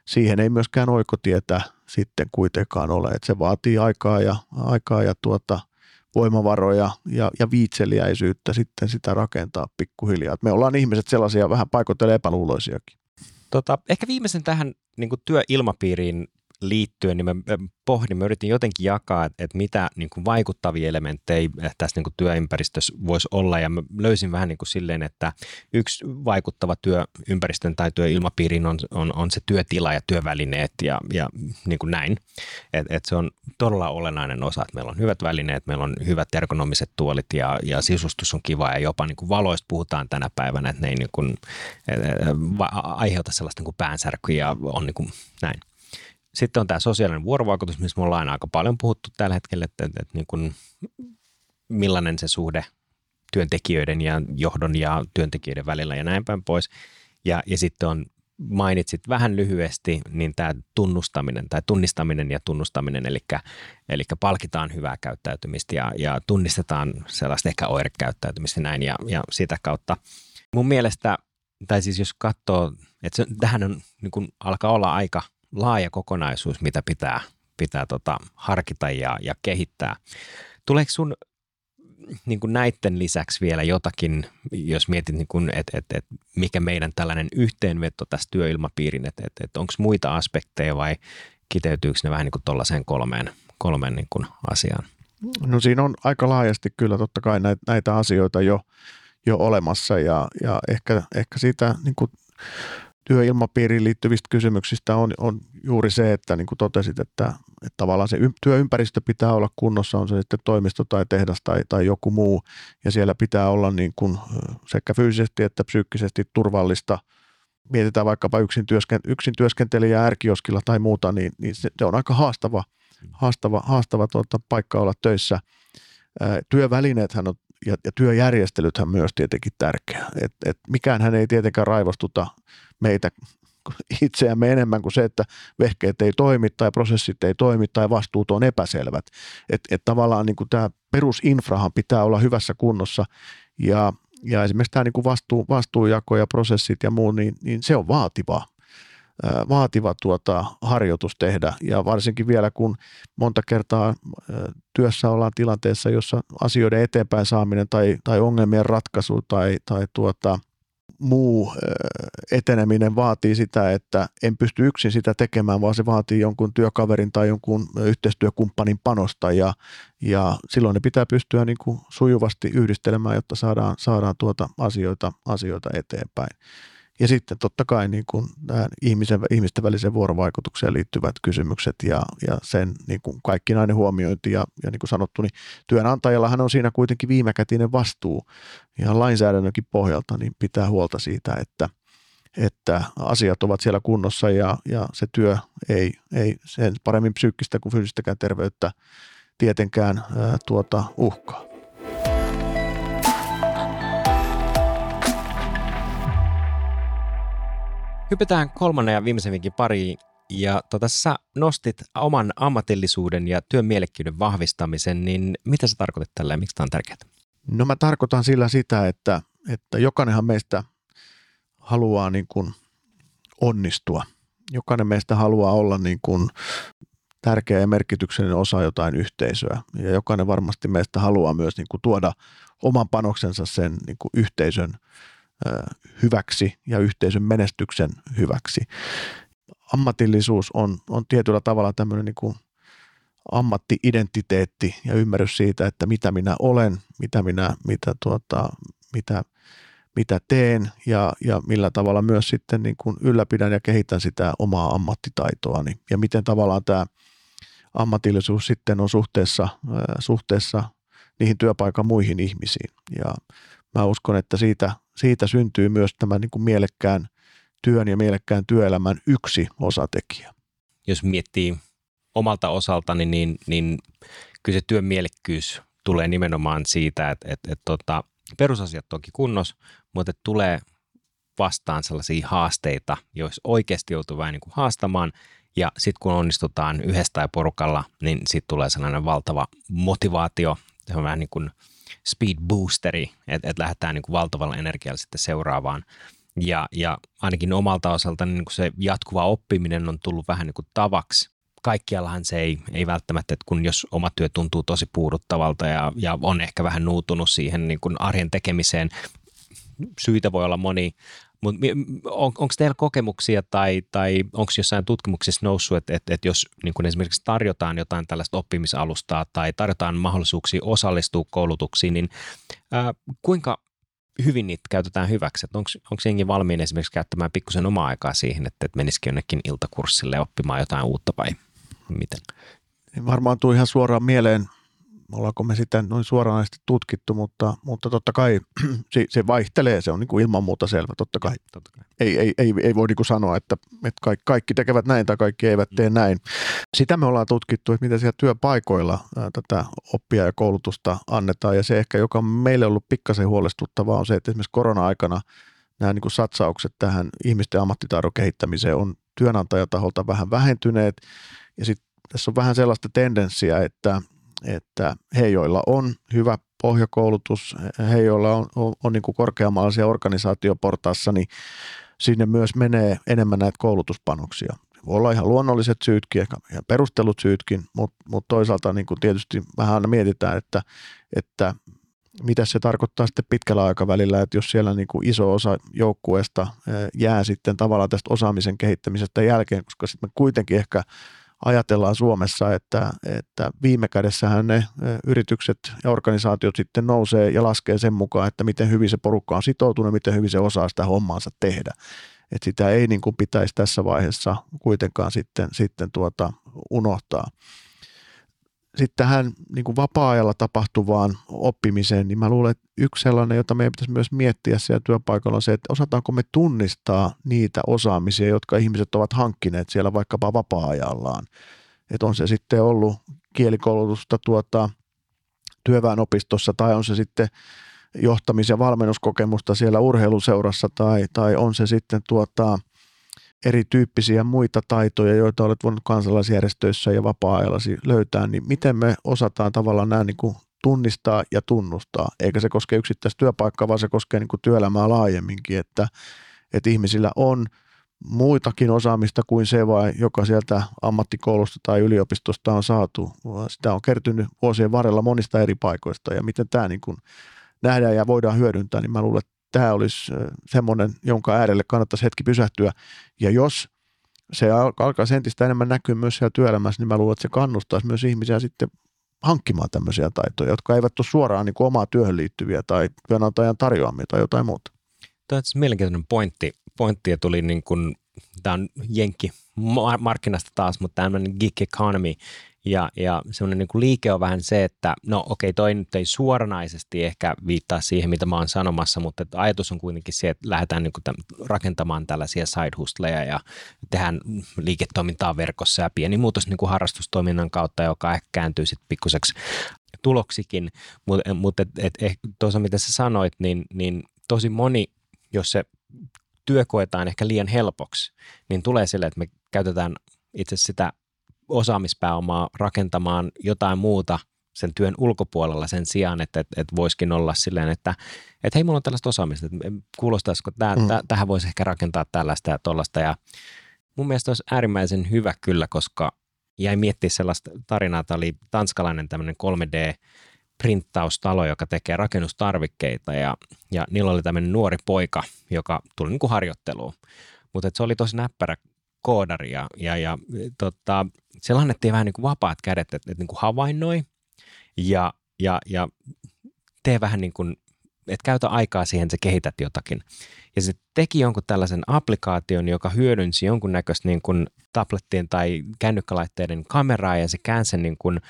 siihen ei myöskään oikotietä sitten kuitenkaan ole. Että se vaatii aikaa ja, aikaa ja tuota, voimavaroja ja, ja viitseliäisyyttä sitten sitä rakentaa pikkuhiljaa. Et me ollaan ihmiset sellaisia vähän paikoittelee epäluuloisiakin. Tota, ehkä viimeisen tähän niin työilmapiiriin liittyen, niin mä pohdin, mä yritin jotenkin jakaa, että, mitä niin kuin vaikuttavia elementtejä tässä niin kuin työympäristössä voisi olla, ja mä löysin vähän niin kuin silleen, että yksi vaikuttava työympäristön tai työilmapiirin on, on, on se työtila ja työvälineet ja, ja niin kuin näin, että et se on todella olennainen osa, että meillä on hyvät välineet, meillä on hyvät ergonomiset tuolit ja, ja sisustus on kiva. Ja jopa niin kuin valoista puhutaan tänä päivänä, että ne ei niin kuin, aiheuta sellaista niin kuin päänsärkyä ja on niin kuin näin. Sitten on tämä sosiaalinen vuorovaikutus, missä me ollaan aika paljon puhuttu tällä hetkellä, että, että, että niin kuin, millainen se suhde työntekijöiden ja johdon ja työntekijöiden välillä ja näin päin pois. Ja, ja sitten on, mainitsit vähän lyhyesti, niin tämä tunnustaminen tai tunnistaminen ja tunnustaminen, eli, eli palkitaan hyvää käyttäytymistä ja, ja tunnistetaan sellaista ehkä oirekäyttäytymistä näin ja, ja sitä kautta mun mielestä, tai siis jos katsoo, että se, tähän on, niin kun alkaa olla aika – laaja kokonaisuus, mitä pitää, pitää tota, harkita ja, ja kehittää. Tuleeko sun niin kuin näiden lisäksi vielä jotakin, jos mietit, niin kuin, että, että, että mikä meidän tällainen yhteenveto tässä työilmapiirin, että, että, että onko muita aspekteja vai kiteytyykö ne vähän niin kuin tuollaiseen kolmeen, kolmeen niin kuin asiaan? No siinä on aika laajasti kyllä totta kai näitä, näitä asioita jo, jo olemassa ja, ja ehkä, ehkä siitä niin kuin työilmapiiriin liittyvistä kysymyksistä on, on juuri se, että niin kuin totesit, että, että tavallaan se työympäristö pitää olla kunnossa, on se sitten toimisto tai tehdas tai, tai joku muu, ja siellä pitää olla niin kuin sekä fyysisesti että psyykkisesti turvallista. Mietitään vaikkapa yksin, työsken, yksin työskentelijä ärkioskilla tai muuta, niin, niin se, se on aika haastava, haastava, haastava tuota, paikka olla töissä. Työvälineethän on ja, ja työjärjestelythän myös tietenkin tärkeä. Et, et mikään hän ei tietenkään raivostuta meitä itseämme enemmän kuin se, että vehkeet ei toimi tai prosessit ei toimi tai vastuut on epäselvät. Että et tavallaan niin kuin tämä perusinfrahan pitää olla hyvässä kunnossa ja, ja esimerkiksi tämä niin vastuu, vastuujako ja prosessit ja muu, niin, niin se on vaativaa vaativa tuota, harjoitus tehdä ja varsinkin vielä kun monta kertaa työssä ollaan tilanteessa, jossa asioiden eteenpäin saaminen tai, tai ongelmien ratkaisu tai, tai tuota, muu eteneminen vaatii sitä, että en pysty yksin sitä tekemään, vaan se vaatii jonkun työkaverin tai jonkun yhteistyökumppanin panosta ja, ja silloin ne pitää pystyä niin kuin sujuvasti yhdistelemään, jotta saadaan, saadaan tuota asioita, asioita eteenpäin. Ja sitten totta kai niin kuin ihmisen, ihmisten välisen vuorovaikutukseen liittyvät kysymykset ja, ja sen niin kuin kaikkinainen huomiointi. Ja, ja niin kuin sanottu, niin työnantajallahan on siinä kuitenkin viimekätinen vastuu ihan lainsäädännönkin pohjalta, niin pitää huolta siitä, että, että asiat ovat siellä kunnossa ja, ja se työ ei, ei sen paremmin psyykkistä kuin fyysistäkään terveyttä tietenkään ää, tuota uhkaa. Hypätään kolmannen ja viimeisen vinkin pariin. Ja tota, sä nostit oman ammatillisuuden ja työn mielekkyyden vahvistamisen, niin mitä sä tarkoitat tällä ja miksi tämä on tärkeää? No mä tarkoitan sillä sitä, että, että jokainenhan meistä haluaa niin kuin onnistua. Jokainen meistä haluaa olla niin kuin tärkeä ja merkityksellinen osa jotain yhteisöä. Ja jokainen varmasti meistä haluaa myös niin kuin tuoda oman panoksensa sen niin kuin yhteisön hyväksi ja yhteisön menestyksen hyväksi. Ammatillisuus on, on tietyllä tavalla tämmöinen niin kuin ammattiidentiteetti ja ymmärrys siitä, että mitä minä olen, mitä minä, mitä tuota, mitä, mitä teen ja, ja millä tavalla myös sitten niin kuin ylläpidän ja kehitän sitä omaa ammattitaitoani ja miten tavallaan tämä ammatillisuus sitten on suhteessa, suhteessa niihin työpaikan muihin ihmisiin. Ja mä uskon, että siitä, siitä syntyy myös tämä niin kuin mielekkään työn ja mielekkään työelämän yksi osatekijä. Jos miettii omalta osaltani, niin, niin kyllä se työn mielekkyys tulee nimenomaan siitä, että, että, että tota, perusasiat toki kunnos, mutta tulee vastaan sellaisia haasteita, joissa oikeasti joutuu vähän niin kuin haastamaan. Ja sitten kun onnistutaan yhdessä tai porukalla, niin sitten tulee sellainen valtava motivaatio. Se on vähän niin kuin – speed boosteri, että et lähdetään niin kuin valtavalla energialla sitten seuraavaan. Ja, ja ainakin omalta osalta niin kuin se jatkuva oppiminen on tullut vähän niin kuin tavaksi. Kaikkiallahan se ei, ei välttämättä, että kun jos oma työ tuntuu tosi puuduttavalta ja, ja on ehkä vähän nuutunut siihen niin kuin arjen tekemiseen, syitä voi olla moni, Mutta on, onko teillä kokemuksia tai, tai onko jossain tutkimuksissa noussut, että, että, että jos niin kun esimerkiksi tarjotaan jotain tällaista oppimisalustaa tai tarjotaan mahdollisuuksia osallistua koulutuksiin, niin ää, kuinka hyvin niitä käytetään hyväksi? Onko jengi valmiin esimerkiksi käyttämään pikkusen omaa aikaa siihen, että, että menisikin jonnekin iltakurssille oppimaan jotain uutta vai miten? Varmaan tuli ihan suoraan mieleen ollaanko me sitä noin suoranaisesti tutkittu, mutta, mutta totta kai se, se vaihtelee, se on niin kuin ilman muuta selvä, totta kai. Totta kai. Ei, ei, ei, ei voi niin kuin sanoa, että, että kaikki, kaikki tekevät näin tai kaikki eivät tee näin. Sitä me ollaan tutkittu, että mitä siellä työpaikoilla ää, tätä oppia ja koulutusta annetaan ja se ehkä, joka on meille ollut pikkasen huolestuttavaa on se, että esimerkiksi korona-aikana nämä niin kuin satsaukset tähän ihmisten ammattitaidon kehittämiseen on työnantajataholta vähän vähentyneet ja sitten tässä on vähän sellaista tendenssiä, että että he, joilla on hyvä pohjakoulutus, he, joilla on, on, on niin kuin korkeammallaisia organisaatioportaassa, niin sinne myös menee enemmän näitä koulutuspanoksia. Voi olla ihan luonnolliset syytkin, ehkä ihan perustelut syytkin, mutta, mutta toisaalta niin kuin tietysti vähän aina mietitään, että, että mitä se tarkoittaa sitten pitkällä aikavälillä, että jos siellä niin kuin iso osa joukkueesta jää sitten tavallaan tästä osaamisen kehittämisestä jälkeen, koska sitten me kuitenkin ehkä ajatellaan Suomessa, että, että viime kädessähän ne yritykset ja organisaatiot sitten nousee ja laskee sen mukaan, että miten hyvin se porukka on sitoutunut, miten hyvin se osaa sitä hommaansa tehdä. Että sitä ei niin kuin pitäisi tässä vaiheessa kuitenkaan sitten, sitten tuota unohtaa sitten tähän niin kuin vapaa-ajalla tapahtuvaan oppimiseen, niin mä luulen, että yksi sellainen, jota meidän pitäisi myös miettiä siellä työpaikalla on se, että osataanko me tunnistaa niitä osaamisia, jotka ihmiset ovat hankkineet siellä vaikkapa vapaa-ajallaan. Että on se sitten ollut kielikoulutusta tuota, työväenopistossa tai on se sitten johtamis- ja valmennuskokemusta siellä urheiluseurassa tai, tai on se sitten tuota, erityyppisiä muita taitoja, joita olet voinut kansalaisjärjestöissä ja vapaa-ajallasi löytää, niin miten me osataan tavallaan nämä niin kuin tunnistaa ja tunnustaa, eikä se koske yksittäistä työpaikkaa, vaan se koskee niin kuin työelämää laajemminkin, että, että ihmisillä on muitakin osaamista kuin se vai, joka sieltä ammattikoulusta tai yliopistosta on saatu. Sitä on kertynyt vuosien varrella monista eri paikoista ja miten tämä niin kuin nähdään ja voidaan hyödyntää, niin mä luulen, että tämä olisi semmoinen, jonka äärelle kannattaisi hetki pysähtyä. Ja jos se alkaa entistä enemmän näkyä myös siellä työelämässä, niin mä luulen, että se kannustaisi myös ihmisiä sitten hankkimaan tämmöisiä taitoja, jotka eivät ole suoraan niin kuin omaa työhön liittyviä tai työnantajan tarjoamia tai jotain muuta. Tämä on mielenkiintoinen pointti. Pointti tuli niin kuin, tämä on jenkki markkinasta taas, mutta tämmöinen gig economy ja, ja semmoinen niin liike on vähän se, että no okei, toi nyt ei suoranaisesti ehkä viittaa siihen, mitä mä oon sanomassa, mutta että ajatus on kuitenkin se, että lähdetään niin tämän, rakentamaan tällaisia side hustleja ja tehdään liiketoimintaa verkossa ja pieni muutos niin kuin harrastustoiminnan kautta, joka ehkä kääntyy sitten pikkuseksi tuloksikin, mutta mut et, tuossa mitä sä sanoit, niin, niin tosi moni, jos se työ koetaan ehkä liian helpoksi, niin tulee sille, että me käytetään itse sitä osaamispääomaa rakentamaan jotain muuta sen työn ulkopuolella sen sijaan, että, että, että voisikin olla silleen, että, että hei, mulla on tällaista osaamista, että kuulostaisiko tämä, mm. tähän voisi ehkä rakentaa tällaista ja tuollaista. Ja mun mielestä olisi äärimmäisen hyvä kyllä, koska jäi miettiä sellaista tarinaa, että oli tanskalainen tämmöinen 3D printtaustalo, joka tekee rakennustarvikkeita ja, ja niillä oli tämmöinen nuori poika, joka tuli niin kuin harjoitteluun. Mutta se oli tosi näppärä koodari ja, ja, ja tota, siellä annettiin vähän niin kuin vapaat kädet, että, että niin kuin havainnoi ja, ja, ja tee vähän niin kuin, että käytä aikaa siihen, että sä kehität jotakin. Ja se teki jonkun tällaisen applikaation, joka hyödynsi jonkunnäköistä niin kuin tablettien tai kännykkälaitteiden kameraa ja se käänsi niin kuin,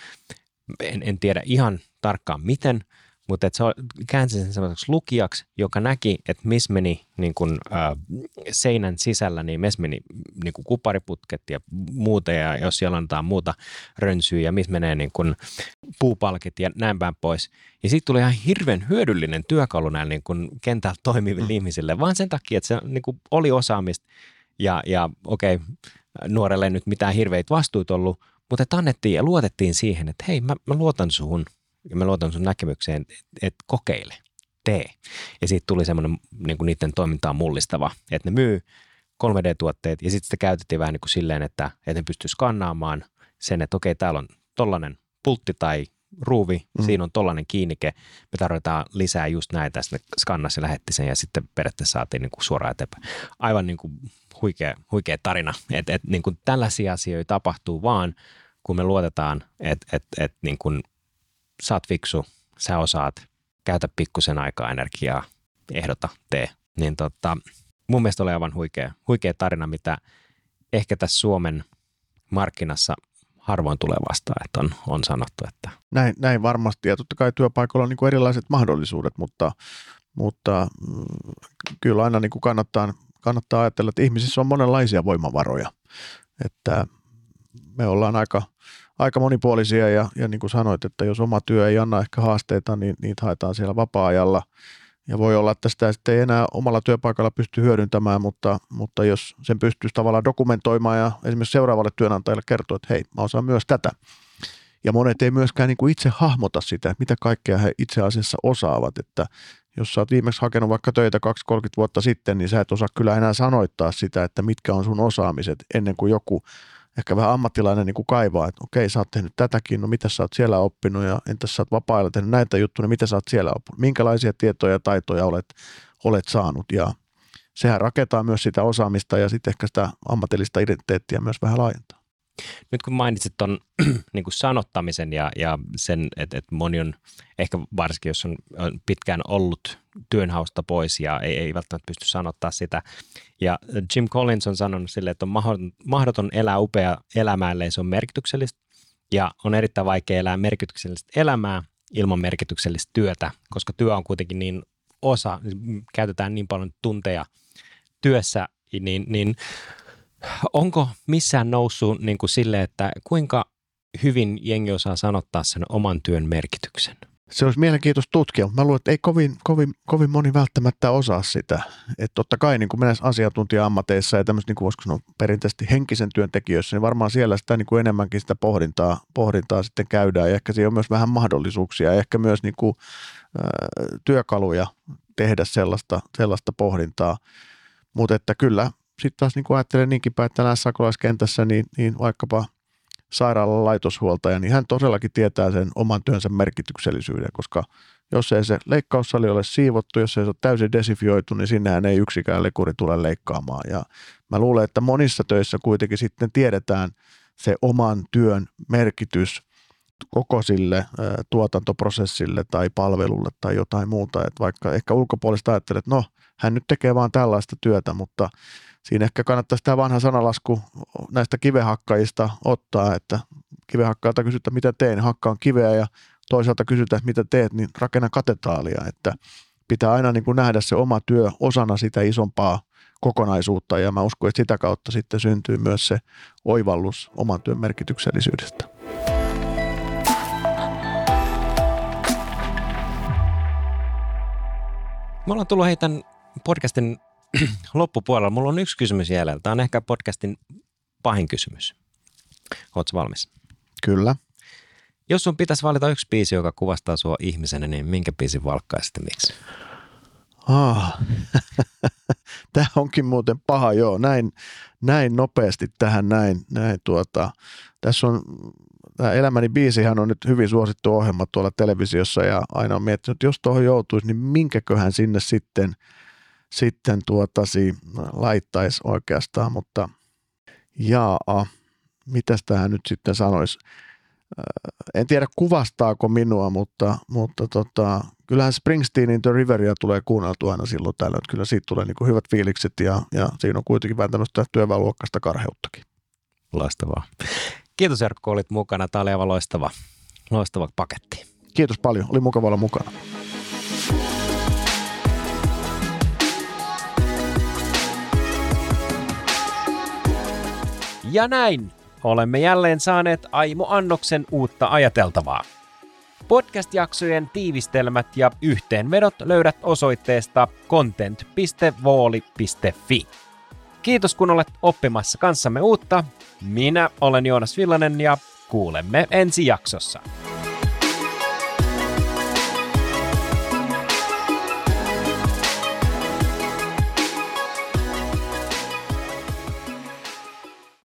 en, en tiedä ihan tarkkaan miten, mutta se käänsi sen sellaiseksi lukijaksi, joka näki, että missä meni niin kun, äh, seinän sisällä, niin missä meni niin kun kupariputket ja muuta, ja jos siellä on muuta rönsyä, ja missä menee niin kun puupalkit ja näin päin pois. Ja siitä tuli ihan hirveän hyödyllinen työkalu näille niin kun kentällä toimiville mm. ihmisille, vaan sen takia, että se niin kun oli osaamista, ja, ja okei, okay, nuorelle ei nyt mitään hirveitä vastuut ollut, mutta että annettiin ja luotettiin siihen, että hei, mä, mä luotan suhun, ja mä luotan sun näkemykseen, että et kokeile, tee. Ja siitä tuli semmoinen niin kuin niiden toimintaa mullistava, että ne myy 3D-tuotteet ja sitten sitä käytettiin vähän niin kuin silleen, että, että ne pystyy skannaamaan sen, että okei, täällä on tollainen pultti tai ruuvi, mm. siinä on tollainen kiinnike, me tarvitaan lisää just näitä, sitten skannasi lähetti sen ja sitten periaatteessa saatiin niin kuin suoraan eteenpäin. Aivan niin kuin huikea, huikea tarina, että et, niin kuin tällaisia asioita tapahtuu vaan, kun me luotetaan, että et, et, niin kuin sä oot fiksu, sä osaat, käytä pikkusen aikaa, energiaa, ehdota, tee. Niin tota, mun mielestä oli aivan huikea, huikea tarina, mitä ehkä tässä Suomen markkinassa harvoin tulee vastaan, että on, on sanottu. Että. Näin, näin varmasti, ja totta kai työpaikalla on niin kuin erilaiset mahdollisuudet, mutta, mutta mm, kyllä aina niin kuin kannattaa, kannattaa ajatella, että ihmisissä on monenlaisia voimavaroja, että me ollaan aika, aika monipuolisia ja, ja niin kuin sanoit, että jos oma työ ei anna ehkä haasteita, niin niitä haetaan siellä vapaa-ajalla – ja voi olla, että sitä sitten ei enää omalla työpaikalla pysty hyödyntämään, mutta, mutta jos sen pystyisi tavallaan dokumentoimaan ja esimerkiksi seuraavalle työnantajalle kertoa, että hei, mä osaan myös tätä. Ja monet ei myöskään niin kuin itse hahmota sitä, mitä kaikkea he itse asiassa osaavat, että jos sä oot viimeksi hakenut vaikka töitä 2-30 vuotta sitten, niin sä et osaa kyllä enää sanoittaa sitä, että mitkä on sun osaamiset ennen kuin joku ehkä vähän ammattilainen niin kuin kaivaa, että okei, sä oot tehnyt tätäkin, no mitä sä oot siellä oppinut ja entäs sä oot vapaa tehnyt näitä juttuja, niin mitä sä oot siellä oppinut, minkälaisia tietoja ja taitoja olet, olet saanut ja sehän rakentaa myös sitä osaamista ja sitten ehkä sitä ammatillista identiteettiä myös vähän laajentaa. Nyt kun mainitsit tuon niin sanottamisen ja, ja sen, että, että moni on ehkä varsinkin, jos on, on pitkään ollut työnhausta pois ja ei, ei välttämättä pysty sanottaa sitä. Ja Jim Collins on sanonut sille, että on mahdoton, mahdoton elää upea elämää, ellei se on merkityksellistä. Ja on erittäin vaikea elää merkityksellistä elämää ilman merkityksellistä työtä, koska työ on kuitenkin niin osa, käytetään niin paljon tunteja työssä, niin, niin onko missään noussut niin kuin sille, että kuinka hyvin jengi osaa sanottaa sen oman työn merkityksen? Se olisi mielenkiintoista tutkia, mutta mä luulen, että ei kovin, kovin, kovin moni välttämättä osaa sitä. Että totta kai niin kuin mennään asiantuntija-ammateissa ja tämmöistä, niin kuin voisiko sanoa, perinteisesti henkisen työntekijöissä, niin varmaan siellä sitä niin kuin enemmänkin sitä pohdintaa, pohdintaa sitten käydään. Ja ehkä siinä on myös vähän mahdollisuuksia ja ehkä myös niin kuin, ä, työkaluja tehdä sellaista, sellaista pohdintaa. Mutta että kyllä sitten taas niin kuin ajattelen niinkin päin, että näissä niin, niin vaikkapa sairaalan laitoshuoltaja, niin hän todellakin tietää sen oman työnsä merkityksellisyyden, koska jos ei se leikkaussali ole siivottu, jos ei se ole täysin desifioitu, niin sinnehän ei yksikään lekuri tule leikkaamaan. Ja mä luulen, että monissa töissä kuitenkin sitten tiedetään se oman työn merkitys koko sille tuotantoprosessille tai palvelulle tai jotain muuta. Että vaikka ehkä ulkopuolista ajattelet, että no, hän nyt tekee vaan tällaista työtä, mutta siinä ehkä kannattaisi tämä vanha sanalasku näistä kivehakkajista ottaa, että kivehakkaalta kysytään, mitä teen, hakkaan kiveä ja toisaalta kysytään, mitä teet, niin rakenna katetaalia, että pitää aina niin kuin nähdä se oma työ osana sitä isompaa kokonaisuutta ja mä uskon, että sitä kautta sitten syntyy myös se oivallus oman työn merkityksellisyydestä. Me ollaan tullut heitän podcastin loppupuolella mulla on yksi kysymys jäljellä. Tämä on ehkä podcastin pahin kysymys. Oletko valmis? Kyllä. Jos sun pitäisi valita yksi biisi, joka kuvastaa sua ihmisenä, niin minkä biisin valkkaisit miksi? Ah. Tämä onkin muuten paha, joo. Näin, näin nopeasti tähän näin. näin tuota. Tässä on, tämä Elämäni biisihän on nyt hyvin suosittu ohjelma tuolla televisiossa ja aina on miettinyt, että jos tuohon joutuisi, niin minkäköhän sinne sitten – sitten tuotasi laittaisi oikeastaan, mutta jaa, mitäs tähän nyt sitten sanoisi? En tiedä kuvastaako minua, mutta, mutta tota, kyllähän Springsteenin The Riveria tulee kuunneltua aina silloin tällöin. Kyllä siitä tulee niin hyvät fiilikset ja, ja siinä on kuitenkin vähän tämmöistä työväenluokkaista karheuttakin. Loistavaa. Kiitos Jarkko, olit mukana. Tämä oli aivan loistava, loistava paketti. Kiitos paljon. Oli mukava olla mukana. Ja näin olemme jälleen saaneet Aimo Annoksen uutta ajateltavaa. Podcast-jaksojen tiivistelmät ja yhteenvedot löydät osoitteesta content.vooli.fi. Kiitos kun olet oppimassa kanssamme uutta. Minä olen Joonas Villanen ja kuulemme ensi jaksossa.